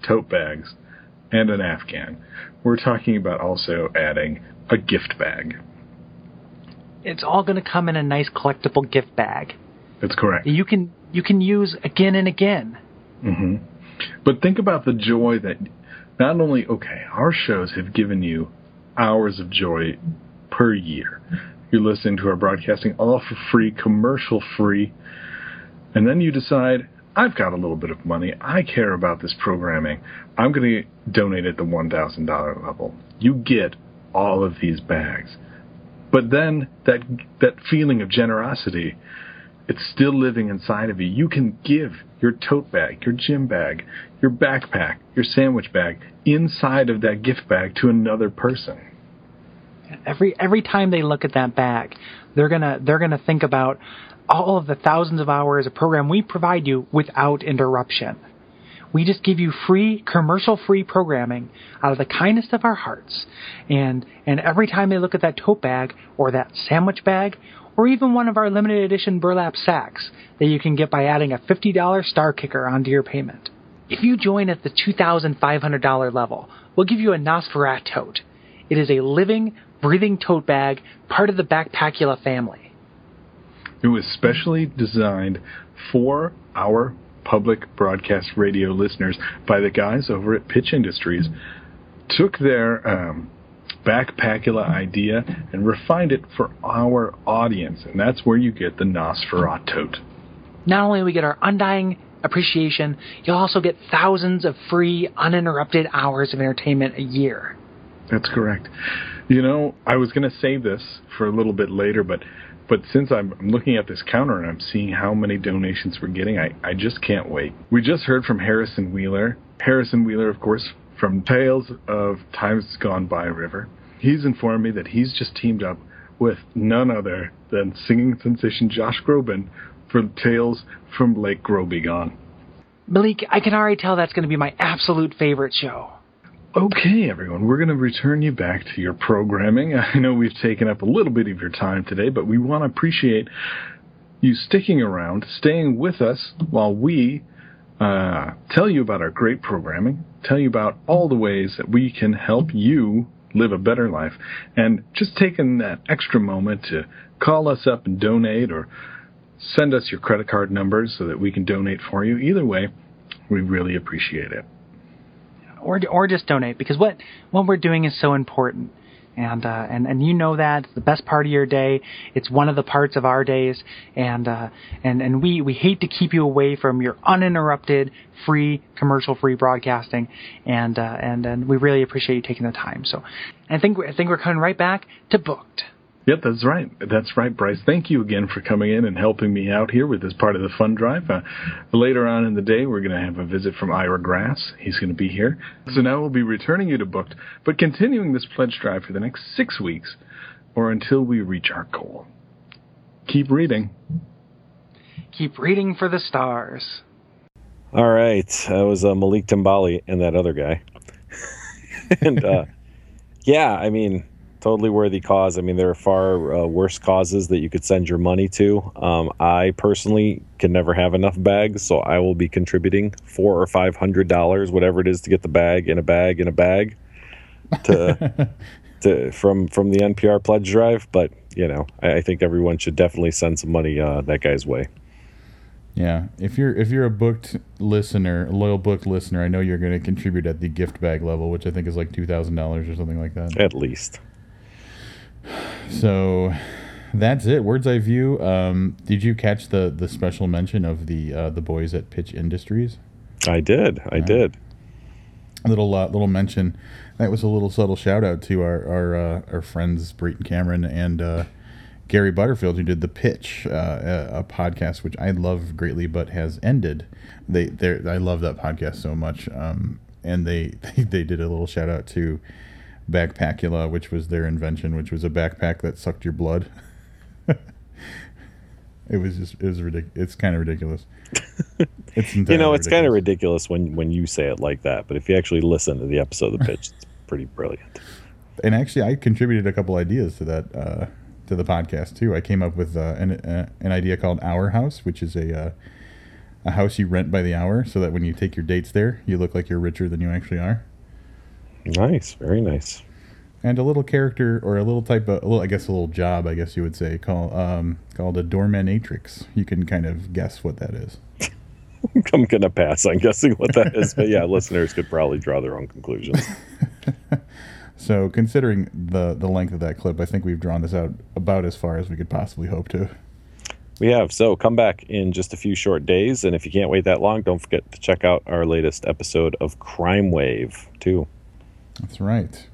tote bags, and an Afghan, we're talking about also adding a gift bag. It's all going to come in a nice collectible gift bag. That's correct. You can you can use again and again. Mm-hmm. But think about the joy that not only, okay, our shows have given you hours of joy per year. You're listening to our broadcasting all for free, commercial free, and then you decide, I've got a little bit of money. I care about this programming. I'm going to donate at the $1,000 level. You get all of these bags. But then that that feeling of generosity, it's still living inside of you. You can give your tote bag, your gym bag, your backpack, your sandwich bag inside of that gift bag to another person. Every every time they look at that bag, they're gonna they're gonna think about all of the thousands of hours of program we provide you without interruption. We just give you free, commercial free programming out of the kindness of our hearts. And and every time they look at that tote bag or that sandwich bag or even one of our limited edition burlap sacks that you can get by adding a $50 star kicker onto your payment. If you join at the $2,500 level, we'll give you a Nosferat tote. It is a living, breathing tote bag, part of the Backpackula family. It was specially designed for our public broadcast radio listeners by the guys over at Pitch Industries. Took their um, Backpackula idea and refined it for our audience, and that's where you get the Nosferatu. Not only will we get our undying appreciation, you'll also get thousands of free, uninterrupted hours of entertainment a year. That's correct. You know, I was going to save this for a little bit later, but but since I'm looking at this counter and I'm seeing how many donations we're getting, I, I just can't wait. We just heard from Harrison Wheeler. Harrison Wheeler, of course, from Tales of Times Gone By River. He's informed me that he's just teamed up with none other than singing sensation Josh Groban for Tales from Lake Groby Grobegon. Malik, I can already tell that's going to be my absolute favorite show. Okay, everyone, we're going to return you back to your programming. I know we've taken up a little bit of your time today, but we want to appreciate you sticking around, staying with us while we uh, tell you about our great programming, tell you about all the ways that we can help you live a better life, and just taking that extra moment to call us up and donate or send us your credit card numbers so that we can donate for you. Either way, we really appreciate it. Or, or just donate because what, what we're doing is so important. And, uh, and, and you know that it's the best part of your day. It's one of the parts of our days. And, uh, and, and we, we hate to keep you away from your uninterrupted, free, commercial free broadcasting. And, uh, and, and we really appreciate you taking the time. So I think, I think we're coming right back to booked. Yep, that's right. That's right, Bryce. Thank you again for coming in and helping me out here with this part of the fun drive. Uh, later on in the day, we're going to have a visit from Ira Grass. He's going to be here. So now we'll be returning you to Booked, but continuing this pledge drive for the next six weeks or until we reach our goal. Keep reading. Keep reading for the stars. All right, that was uh, Malik Timbali and that other guy. and uh, yeah, I mean, totally worthy cause. I mean, there are far uh, worse causes that you could send your money to. Um, I personally can never have enough bags, so I will be contributing four or five hundred dollars, whatever it is, to get the bag in a bag in a bag, to to from from the NPR pledge drive. But you know, I, I think everyone should definitely send some money uh, that guy's way. Yeah, if you're if you're a booked listener, a loyal booked listener, I know you're going to contribute at the gift bag level, which I think is like two thousand dollars or something like that. At least. So that's it. Words I View. Um, did you catch the the special mention of the uh, the boys at Pitch Industries? I did. I did. A little uh, little mention. That was a little subtle shout out to our our uh, our friends Brayton Cameron and uh, Gary Butterfield who did the Pitch, uh, a, a podcast which I love greatly but has ended. They they I love that podcast so much. Um, and they, they they did a little shout out to Backpackula, which was their invention, which was a backpack that sucked your blood. it was just it was ridiculous. It's kind of ridiculous. It's you know, it's kind of ridiculous when when you say it like that, but if you actually listen to the episode of the pitch, it's pretty brilliant. And actually, I contributed a couple ideas to that uh, to the podcast too. I came up with uh, an uh, an idea called Our House, which is a uh, a house you rent by the hour, so that when you take your dates there, you look like you're richer than you actually are. Nice, very nice. And a little character, or a little type of, a little, I guess, a little job, I guess you would say, call, um, called a doormanatrix. You can kind of guess what that is. I'm gonna pass on guessing what that is, but yeah, listeners could probably draw their own conclusions. So, considering the the length of that clip, I think we've drawn this out about as far as we could possibly hope to. We have. So come back in just a few short days. And if you can't wait that long, don't forget to check out our latest episode of Crime Wave, too. That's right.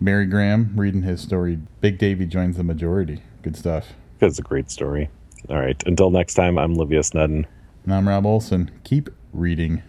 Mary Graham reading his story. Big Davy joins the majority. Good stuff. It's a great story. All right. Until next time, I'm Livius Nedin. And I'm Rob Olson. Keep reading.